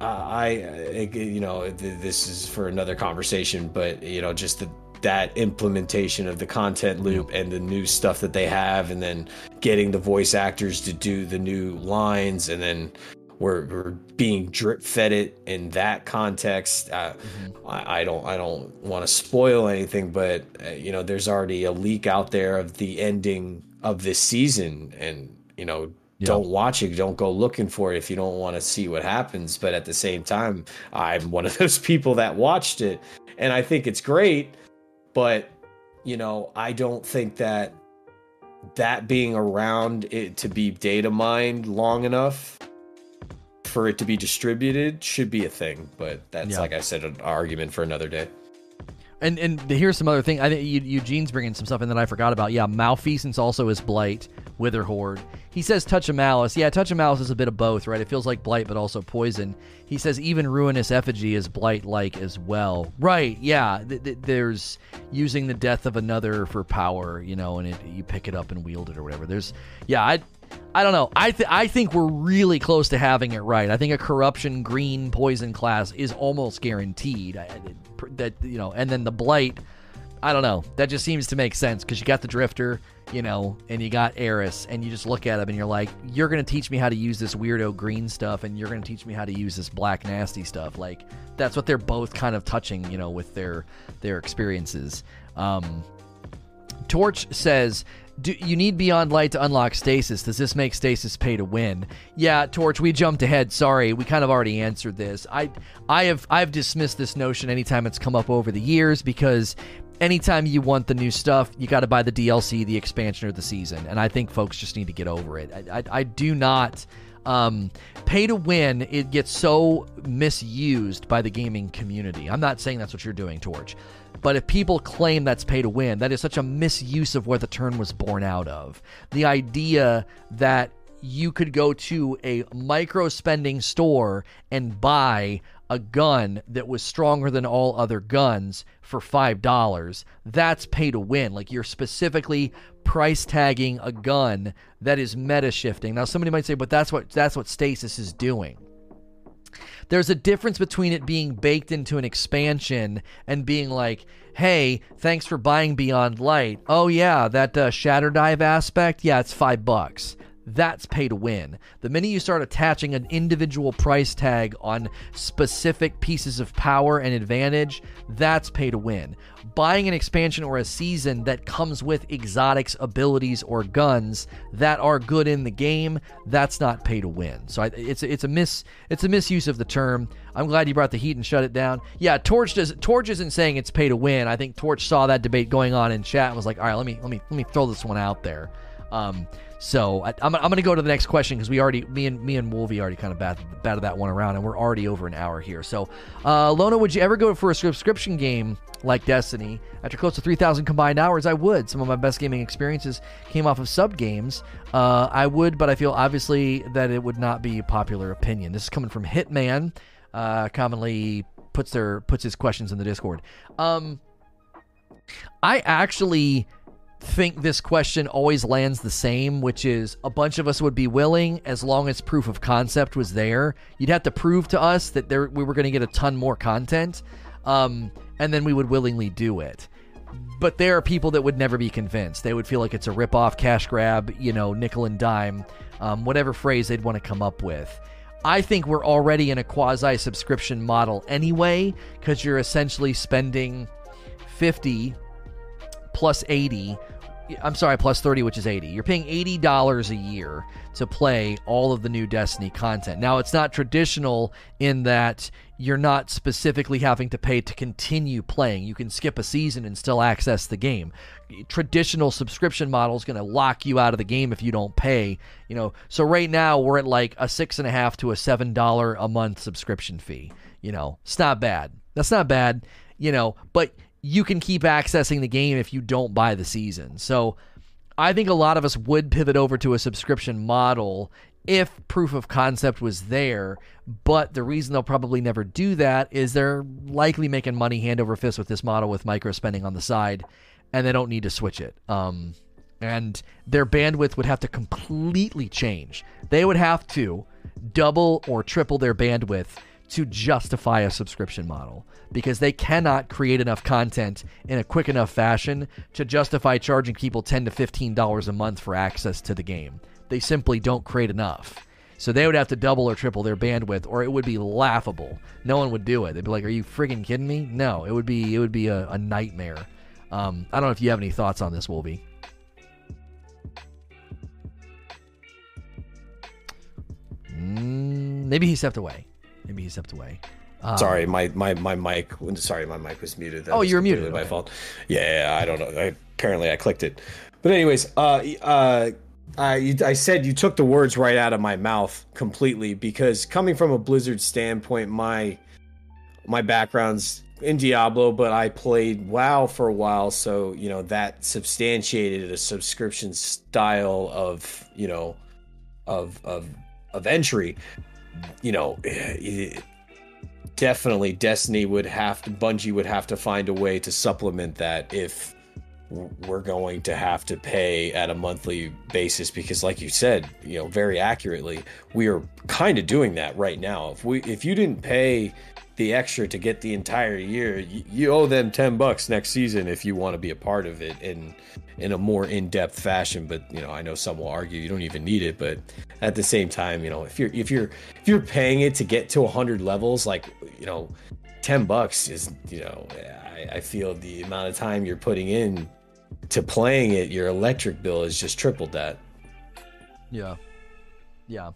uh, I, you know, this is for another conversation, but you know, just the, that implementation of the content loop and the new stuff that they have, and then getting the voice actors to do the new lines, and then we're, we're being drip fed it in that context. Uh, mm-hmm. I, I, don't, I don't want to spoil anything, but uh, you know, there's already a leak out there of the ending of this season and you know yeah. don't watch it don't go looking for it if you don't want to see what happens but at the same time i'm one of *laughs* those people that watched it and i think it's great but you know i don't think that that being around it to be data mined long enough for it to be distributed should be a thing but that's yeah. like i said an argument for another day and and here's some other thing. I think Eugene's bringing some stuff in that I forgot about. Yeah, Malfeasance also is Blight, Witherhoard. He says Touch of Malice. Yeah, Touch of Malice is a bit of both, right? It feels like Blight, but also poison. He says even Ruinous Effigy is Blight-like as well. Right? Yeah. Th- th- there's using the death of another for power, you know, and it, you pick it up and wield it or whatever. There's, yeah, I. I don't know. I th- I think we're really close to having it right. I think a corruption green poison class is almost guaranteed. I, that you know, and then the blight. I don't know. That just seems to make sense because you got the drifter, you know, and you got Eris, and you just look at them and you're like, you're gonna teach me how to use this weirdo green stuff, and you're gonna teach me how to use this black nasty stuff. Like that's what they're both kind of touching, you know, with their their experiences. Um, Torch says do you need Beyond Light to unlock Stasis? Does this make Stasis pay to win? Yeah, Torch, we jumped ahead. Sorry, we kind of already answered this. I I have I've dismissed this notion anytime it's come up over the years because anytime you want the new stuff, you got to buy the DLC, the expansion, or the season. And I think folks just need to get over it. I, I, I do not. Um, pay to win, it gets so misused by the gaming community. I'm not saying that's what you're doing, Torch. But if people claim that's pay to win, that is such a misuse of where the term was born out of. The idea that you could go to a micro spending store and buy a gun that was stronger than all other guns for $5. That's pay to win. Like you're specifically price tagging a gun that is meta shifting. Now somebody might say, "But that's what that's what Stasis is doing." there's a difference between it being baked into an expansion and being like, hey, thanks for buying Beyond Light. Oh, yeah, that uh, Shatter Dive aspect, yeah, it's five bucks that's pay to win. The minute you start attaching an individual price tag on specific pieces of power and advantage, that's pay to win. Buying an expansion or a season that comes with exotics, abilities, or guns that are good in the game, that's not pay to win. So I, it's it's a mis it's a misuse of the term. I'm glad you brought the heat and shut it down. Yeah, Torch does Torch isn't saying it's pay to win. I think Torch saw that debate going on in chat and was like, all right, let me let me let me throw this one out there. Um, so I, am I'm, going to go to the next question because we already me and me and Wolvie already kind of batted, batted that one around, and we're already over an hour here. So, uh, Lona, would you ever go for a subscription game like Destiny after close to 3,000 combined hours? I would. Some of my best gaming experiences came off of sub games. Uh, I would, but I feel obviously that it would not be popular opinion. This is coming from Hitman. Uh, commonly puts their puts his questions in the Discord. Um, I actually think this question always lands the same, which is a bunch of us would be willing as long as proof of concept was there. You'd have to prove to us that there we were going to get a ton more content, um, and then we would willingly do it. But there are people that would never be convinced. They would feel like it's a rip-off, cash grab, you know, nickel and dime, um, whatever phrase they'd want to come up with. I think we're already in a quasi subscription model anyway, because you're essentially spending 50 plus 80 I'm sorry, plus 30, which is 80. You're paying $80 a year to play all of the new Destiny content. Now, it's not traditional in that you're not specifically having to pay to continue playing. You can skip a season and still access the game. Traditional subscription model is going to lock you out of the game if you don't pay. You know, so right now we're at like a six and a half to a seven dollar a month subscription fee. You know, it's not bad. That's not bad. You know, but you can keep accessing the game if you don't buy the season. So I think a lot of us would pivot over to a subscription model if proof of concept was there. But the reason they'll probably never do that is they're likely making money hand over fist with this model with micro spending on the side, and they don't need to switch it. Um, and their bandwidth would have to completely change. They would have to double or triple their bandwidth to justify a subscription model because they cannot create enough content in a quick enough fashion to justify charging people 10 to 15 dollars a month for access to the game. They simply don't create enough. So they would have to double or triple their bandwidth or it would be laughable. No one would do it. They'd be like, "Are you friggin' kidding me?" No, it would be it would be a, a nightmare. Um, I don't know if you have any thoughts on this, Wolvie. Mm, maybe he stepped away. Maybe he stepped away. Um, sorry, my, my my mic. Sorry, my mic was muted. That oh, you're muted. My okay. fault. Yeah, I don't know. I, apparently, I clicked it. But anyways, uh, uh, I I said you took the words right out of my mouth completely because coming from a Blizzard standpoint, my my background's in Diablo, but I played WoW for a while, so you know that substantiated a subscription style of you know of of of entry you know, definitely Destiny would have to, Bungie would have to find a way to supplement that if we're going to have to pay at a monthly basis because like you said you know very accurately we are kind of doing that right now. If we if you didn't pay the extra to get the entire year, you, you owe them 10 bucks next season if you want to be a part of it in in a more in-depth fashion, but you know, I know some will argue you don't even need it, but at the same time, you know, if you're if you're if you're paying it to get to 100 levels like, you know, 10 bucks is, you know, I, I feel the amount of time you're putting in to playing it, your electric bill is just tripled that. Yeah. Yeah.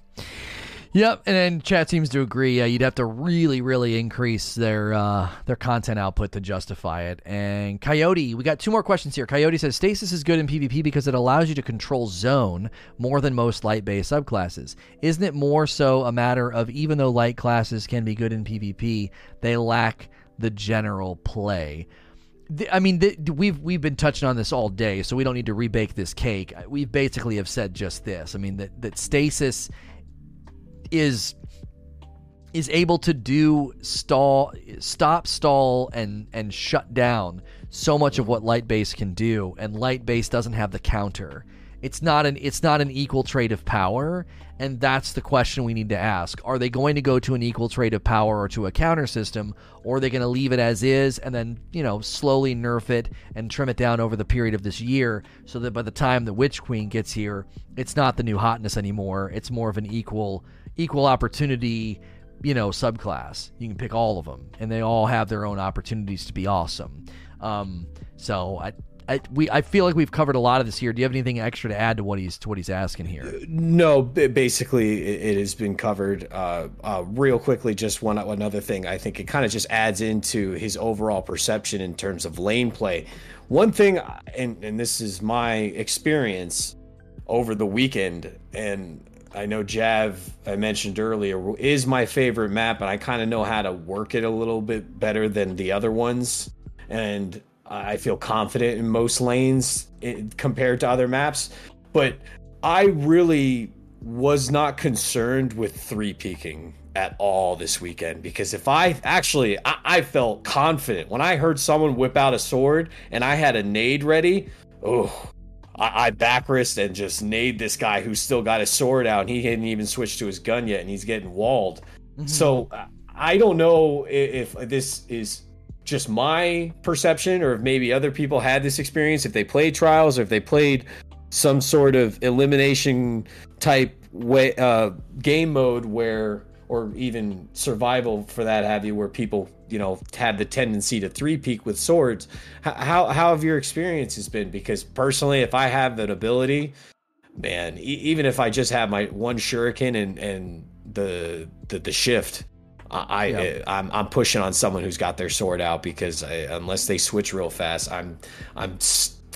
Yep, and then chat seems to agree. Yeah, you'd have to really, really increase their uh, their content output to justify it. And Coyote, we got two more questions here. Coyote says stasis is good in PvP because it allows you to control zone more than most light-based subclasses. Isn't it more so a matter of even though light classes can be good in PvP, they lack the general play? I mean, we've we've been touching on this all day, so we don't need to rebake this cake. We basically have said just this. I mean, that that stasis is is able to do stall stop stall and and shut down so much of what light base can do and light base doesn't have the counter. It's not an it's not an equal trade of power and that's the question we need to ask. Are they going to go to an equal trade of power or to a counter system or are they going to leave it as is and then you know slowly nerf it and trim it down over the period of this year so that by the time the witch queen gets here it's not the new hotness anymore. It's more of an equal equal opportunity you know subclass you can pick all of them and they all have their own opportunities to be awesome um, so I, I, we I feel like we've covered a lot of this here. Do you have anything extra to add to what he's to what he's asking here? No, basically it, it has been covered. Uh, uh, real quickly, just one another thing. I think it kind of just adds into his overall perception in terms of lane play. One thing, and and this is my experience over the weekend, and I know Jav I mentioned earlier is my favorite map, and I kind of know how to work it a little bit better than the other ones. And I feel confident in most lanes eh, compared to other maps, but I really was not concerned with three peaking at all this weekend because if I actually I, I, felt confident when I heard someone whip out a sword and I had a nade ready. Oh, I, I and just nade this guy who's still got his sword out and he hadn't even switched to his gun yet and he's getting walled. Mm-hmm. So I don't know if, if this is just my perception or if maybe other people had this experience if they played trials or if they played some sort of elimination type way uh, game mode where or even survival for that have you where people you know had the tendency to three peek with swords how how have your experiences been because personally if i have an ability man e- even if i just have my one shuriken and and the the, the shift I, yep. I am eh, I'm, I'm pushing on someone who's got their sword out because I, unless they switch real fast, I'm I'm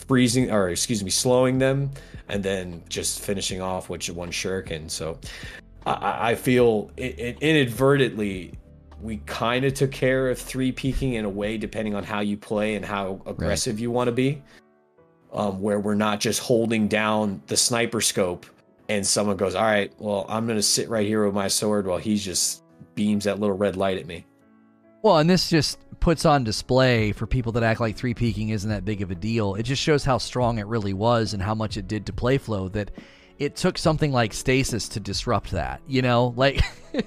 freezing or excuse me, slowing them and then just finishing off with one shuriken. So I, I feel it, it inadvertently we kind of took care of three peeking in a way, depending on how you play and how aggressive right. you want to be. Um, where we're not just holding down the sniper scope and someone goes, All right, well, I'm going to sit right here with my sword while he's just beams that little red light at me. Well, and this just puts on display for people that act like three peeking isn't that big of a deal. It just shows how strong it really was and how much it did to play flow that it took something like stasis to disrupt that. You know, like *laughs* it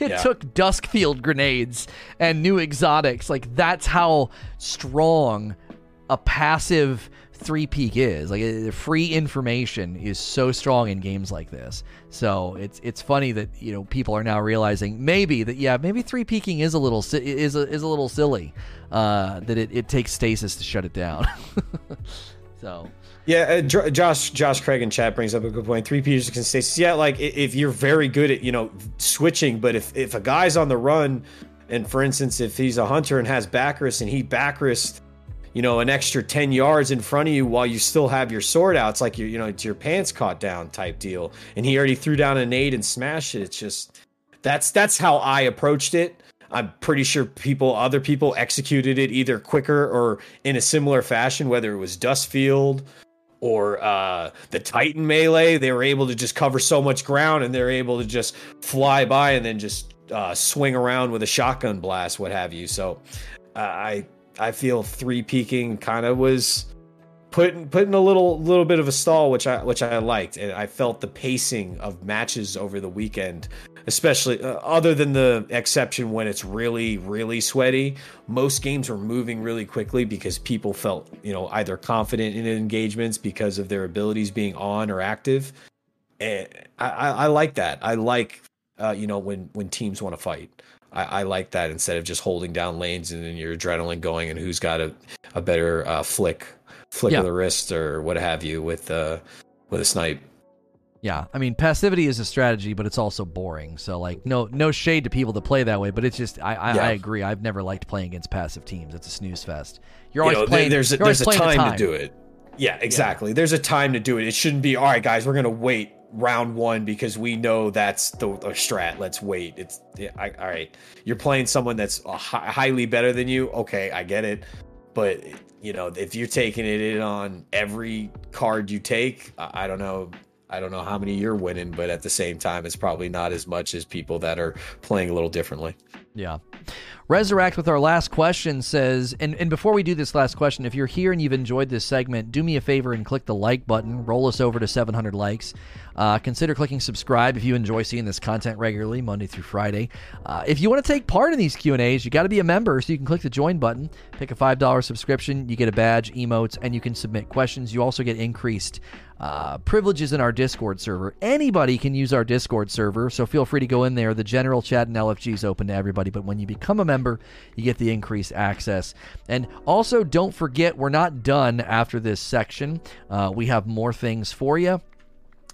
yeah. took Duskfield grenades and new exotics. Like that's how strong a passive three peek is. Like uh, free information is so strong in games like this. So it's it's funny that you know people are now realizing maybe that yeah maybe three peeking is a little is a, is a little silly. Uh, that it, it takes stasis to shut it down. *laughs* so. Yeah, uh, Josh Josh Craig in chat brings up a good point. Three peeks can stasis. Yeah, like if you're very good at you know switching, but if if a guy's on the run, and for instance, if he's a hunter and has backrest and he backrest you know, an extra 10 yards in front of you while you still have your sword out. It's like you you know, it's your pants caught down type deal. And he already threw down a nade and smashed it. It's just that's that's how I approached it. I'm pretty sure people, other people executed it either quicker or in a similar fashion, whether it was Duskfield or uh, the Titan melee. They were able to just cover so much ground and they're able to just fly by and then just uh, swing around with a shotgun blast, what have you. So uh, I I feel three peeking kind of was putting putting a little little bit of a stall, which I which I liked, and I felt the pacing of matches over the weekend, especially uh, other than the exception when it's really really sweaty. Most games were moving really quickly because people felt you know either confident in engagements because of their abilities being on or active, and I, I, I like that. I like uh, you know when when teams want to fight. I, I, like that instead of just holding down lanes and then your adrenaline going and who's got a, a better uh, flick flick yeah. of the wrist or what have you with uh with a snipe. Yeah, I mean passivity is a strategy, but it's also boring. So like no no shade to people that play that way, but it's just I I, yeah. I agree. I've never liked playing against passive teams. It's a snooze fest. You're always you know, playing. There's a, there's a time, time, to do it. Yeah, exactly. Yeah. There's a time to do it. It shouldn't be all right, guys. We're gonna wait round one because we know that's the, strat. Let's wait. It's yeah, I, all right. You're playing someone that's hi- highly better than you. Okay, I get it. But you know, if you're taking it in on every card you take, I, I don't know. I don't know how many you're winning, but at the same time, it's probably not as much as people that are playing a little differently. Yeah. Resurrect with our last question says, and, and before we do this last question, if you're here and you've enjoyed this segment, do me a favor and click the like button. Roll us over to 700 likes. Uh, consider clicking subscribe if you enjoy seeing this content regularly, Monday through Friday. Uh, if you want to take part in these Q and A's, you got to be a member, so you can click the join button, pick a five dollar subscription, you get a badge, emotes, and you can submit questions. You also get increased uh, privileges in our Discord server. Anybody can use our Discord server, so feel free to go in there. The general chat and LFG is open to everybody, but when you become a member, you get the increased access. And also, don't forget, we're not done after this section. Uh, we have more things for you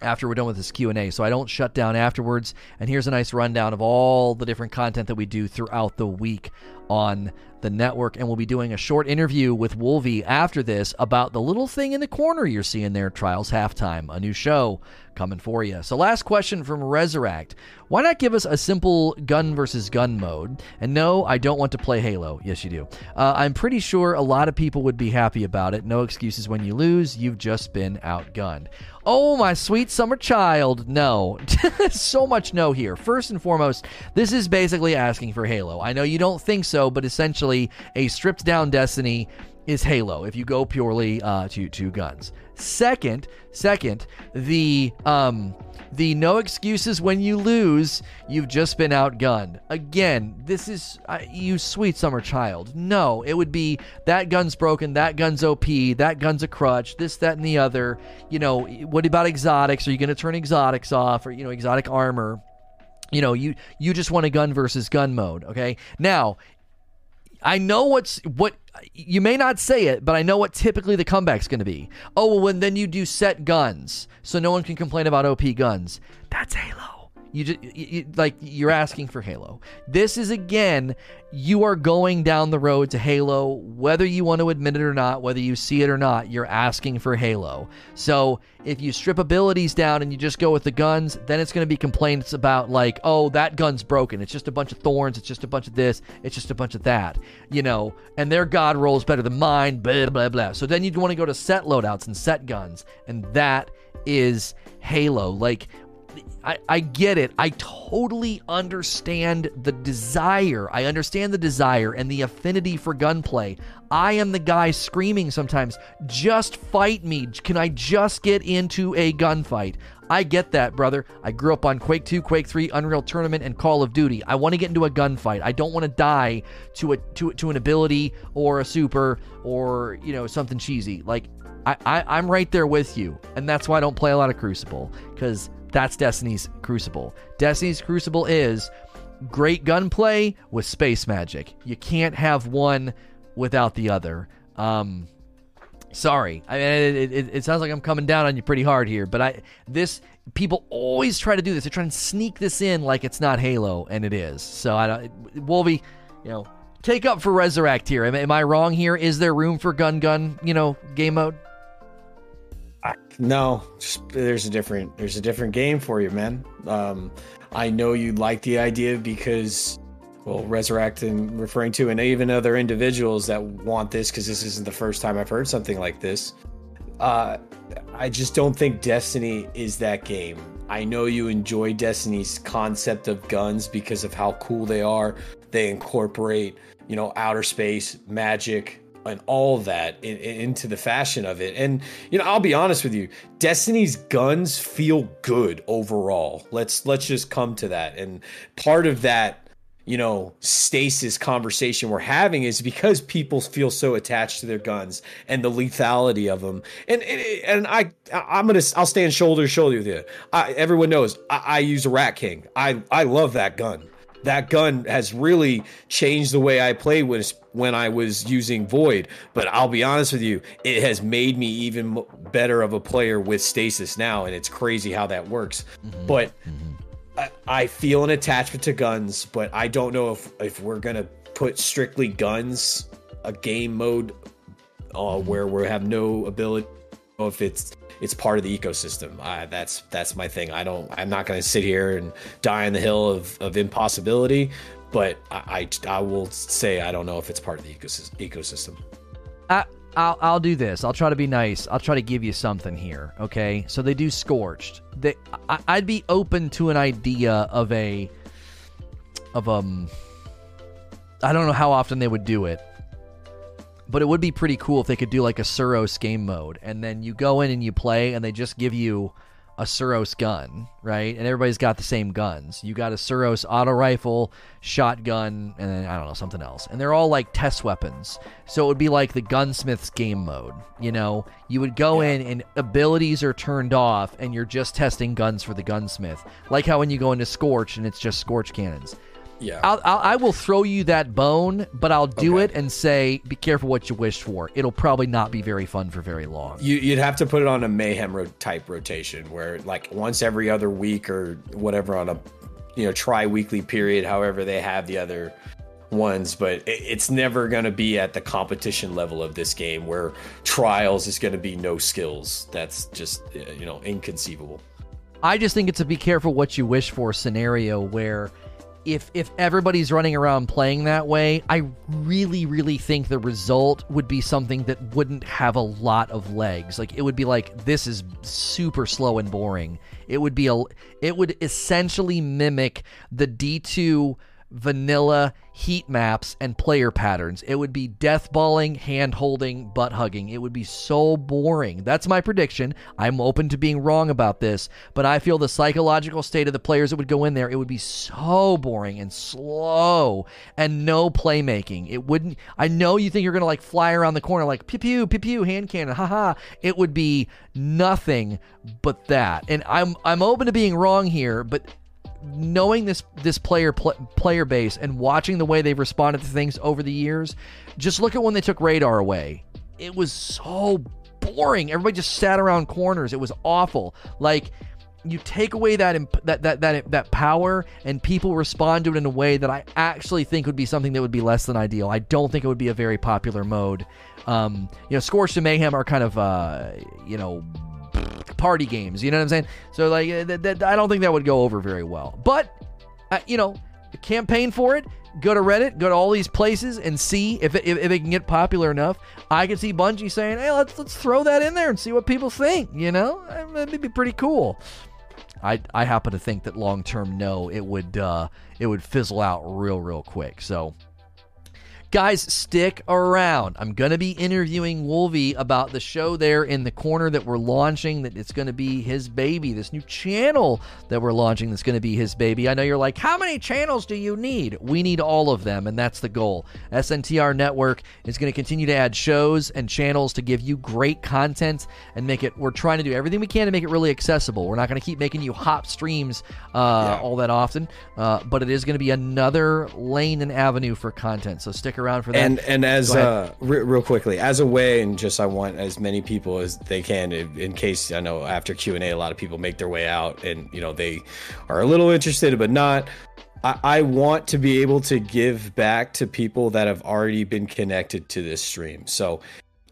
after we're done with this q&a so i don't shut down afterwards and here's a nice rundown of all the different content that we do throughout the week on the network and we'll be doing a short interview with wolvie after this about the little thing in the corner you're seeing there trials halftime a new show coming for you so last question from resurrect. Why not give us a simple gun versus gun mode? And no i don't want to play halo. Yes you do. Uh, i'm pretty sure a lot of people would be happy about it. No excuses when you lose. You've just been outgunned Oh, my sweet summer child. No. *laughs* so much no here. First and foremost, this is basically asking for Halo. I know you don't think so, but essentially, a stripped down Destiny is Halo if you go purely uh, to, to guns. Second, second, the um the no excuses when you lose, you've just been outgunned. Again, this is uh, you sweet summer child. No, it would be that gun's broken, that gun's OP, that gun's a crutch, this, that, and the other. You know, what about exotics? Are you going to turn exotics off or, you know, exotic armor? You know, you you just want a gun versus gun mode, okay? Now, I know what's what you may not say it, but I know what typically the comeback's going to be. Oh, well, then you do set guns, so no one can complain about OP guns. That's Halo. You just you, you, like you're asking for Halo. This is again, you are going down the road to Halo, whether you want to admit it or not, whether you see it or not. You're asking for Halo. So if you strip abilities down and you just go with the guns, then it's going to be complaints about like, oh, that gun's broken. It's just a bunch of thorns. It's just a bunch of this. It's just a bunch of that. You know, and their god rolls better than mine. Blah blah blah. So then you'd want to go to set loadouts and set guns, and that is Halo. Like I, I get it. I totally understand the desire. I understand the desire and the affinity for gunplay. I am the guy screaming sometimes, just fight me. Can I just get into a gunfight? I get that, brother. I grew up on Quake 2, Quake 3, Unreal Tournament, and Call of Duty. I want to get into a gunfight. I don't want to die to a to, to an ability or a super or you know something cheesy. Like I, I I'm right there with you, and that's why I don't play a lot of Crucible because that's Destiny's Crucible. Destiny's Crucible is great gunplay with space magic. You can't have one without the other. Um, sorry, I mean, it, it, it, sounds like I'm coming down on you pretty hard here, but I this people always try to do this. They try and sneak this in like it's not Halo, and it is. So I don't, Wolvie, you know, take up for Resurrect here. Am, am I wrong here? Is there room for gun gun, you know, game mode? No, just, there's a different there's a different game for you, man. Um, I know you like the idea because, well, resurrect and referring to, and even other individuals that want this because this isn't the first time I've heard something like this. Uh, I just don't think Destiny is that game. I know you enjoy Destiny's concept of guns because of how cool they are. They incorporate, you know, outer space, magic, and all that in, in, into the fashion of it. And you know, I'll be honest with you, Destiny's guns feel good overall. Let's let's just come to that. And part of that you know stasis conversation we're having is because people feel so attached to their guns and the lethality of them and and, and i i'm gonna i'll stand shoulder to shoulder with you I, everyone knows I, I use a rat king i i love that gun that gun has really changed the way I play with when I was using Void. But I'll be honest with you, it has made me even better of a player with Stasis now, and it's crazy how that works. Mm-hmm. But mm-hmm. I, I, feel an attachment to guns, but I don't know if if we're gonna put strictly guns a game mode uh, mm-hmm. where we have no ability. If it's it's part of the ecosystem. Uh, that's that's my thing. I don't. I'm not going to sit here and die on the hill of, of impossibility. But I, I, I will say I don't know if it's part of the ecosystem. I, I'll, I'll do this. I'll try to be nice. I'll try to give you something here. Okay. So they do scorched. They, I, I'd be open to an idea of a, of um, I don't know how often they would do it, but it would be pretty cool if they could do like a Suros game mode, and then you go in and you play, and they just give you a Suros gun, right? And everybody's got the same guns. You got a Suros auto rifle, shotgun, and then I don't know something else, and they're all like test weapons. So it would be like the gunsmith's game mode. You know, you would go yeah. in and abilities are turned off, and you're just testing guns for the gunsmith, like how when you go into Scorch and it's just Scorch cannons. Yeah. I'll, I'll I will throw you that bone, but I'll do okay. it and say, be careful what you wish for. It'll probably not be very fun for very long. You, would have to put it on a mayhem ro- type rotation where, like, once every other week or whatever on a, you know, tri weekly period, however they have the other ones, but it's never going to be at the competition level of this game where trials is going to be no skills. That's just, you know, inconceivable. I just think it's a be careful what you wish for scenario where if if everybody's running around playing that way, I really really think the result would be something that wouldn't have a lot of legs. Like it would be like this is super slow and boring. It would be a it would essentially mimic the D2 vanilla heat maps and player patterns. It would be death balling, hand holding, butt hugging. It would be so boring. That's my prediction. I'm open to being wrong about this, but I feel the psychological state of the players that would go in there, it would be so boring and slow and no playmaking. It wouldn't I know you think you're gonna like fly around the corner like pew pew pew pew hand cannon, haha. It would be nothing but that. And I'm I'm open to being wrong here, but knowing this this player pl- player base and watching the way they've responded to things over the years, just look at when they took radar away. It was so boring. Everybody just sat around corners. It was awful. Like you take away that imp- that that that that power and people respond to it in a way that I actually think would be something that would be less than ideal. I don't think it would be a very popular mode. Um, you know, Scorched and Mayhem are kind of uh, you know party games. You know what I'm saying? So like, th- I don't think that would go over very well. But uh, you know, campaign for it. Go to Reddit, go to all these places, and see if it, if, if it can get popular enough. I could see Bungie saying, "Hey, let's let's throw that in there and see what people think." You know, it'd be pretty cool. I I happen to think that long term, no, it would uh, it would fizzle out real real quick. So Guys, stick around. I'm going to be interviewing Wolvie about the show there in the corner that we're launching, that it's going to be his baby, this new channel that we're launching that's going to be his baby. I know you're like, how many channels do you need? We need all of them, and that's the goal. SNTR Network is going to continue to add shows and channels to give you great content and make it, we're trying to do everything we can to make it really accessible. We're not going to keep making you hop streams uh, yeah. all that often, uh, but it is going to be another lane and avenue for content. So stick around around for that. And and as uh, re- real quickly, as a way, and just I want as many people as they can, in, in case I know after Q and A, a lot of people make their way out, and you know they are a little interested but not. I, I want to be able to give back to people that have already been connected to this stream. So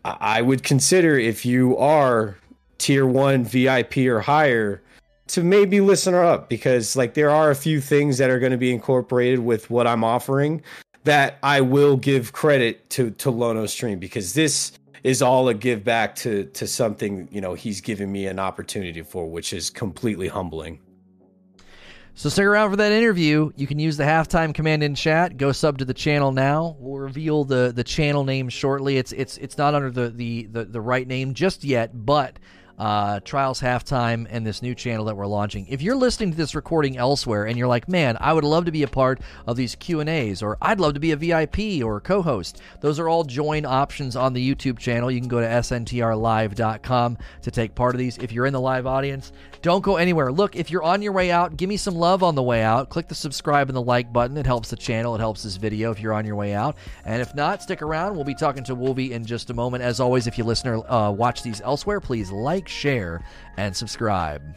I, I would consider if you are tier one VIP or higher to maybe listen up because like there are a few things that are going to be incorporated with what I'm offering that I will give credit to to Lono Stream because this is all a give back to to something you know he's given me an opportunity for, which is completely humbling. So stick around for that interview. You can use the halftime command in chat. Go sub to the channel now. We'll reveal the the channel name shortly. It's it's it's not under the the the, the right name just yet, but uh, Trials Halftime, and this new channel that we're launching. If you're listening to this recording elsewhere and you're like, man, I would love to be a part of these Q and A's, or I'd love to be a VIP or a co-host, those are all join options on the YouTube channel. You can go to sntrlive.com to take part of these. If you're in the live audience, don't go anywhere. Look, if you're on your way out, give me some love on the way out. Click the subscribe and the like button. It helps the channel. It helps this video if you're on your way out. And if not, stick around. We'll be talking to Wolvie in just a moment. As always, if you listen or uh, watch these elsewhere, please like, share, and subscribe.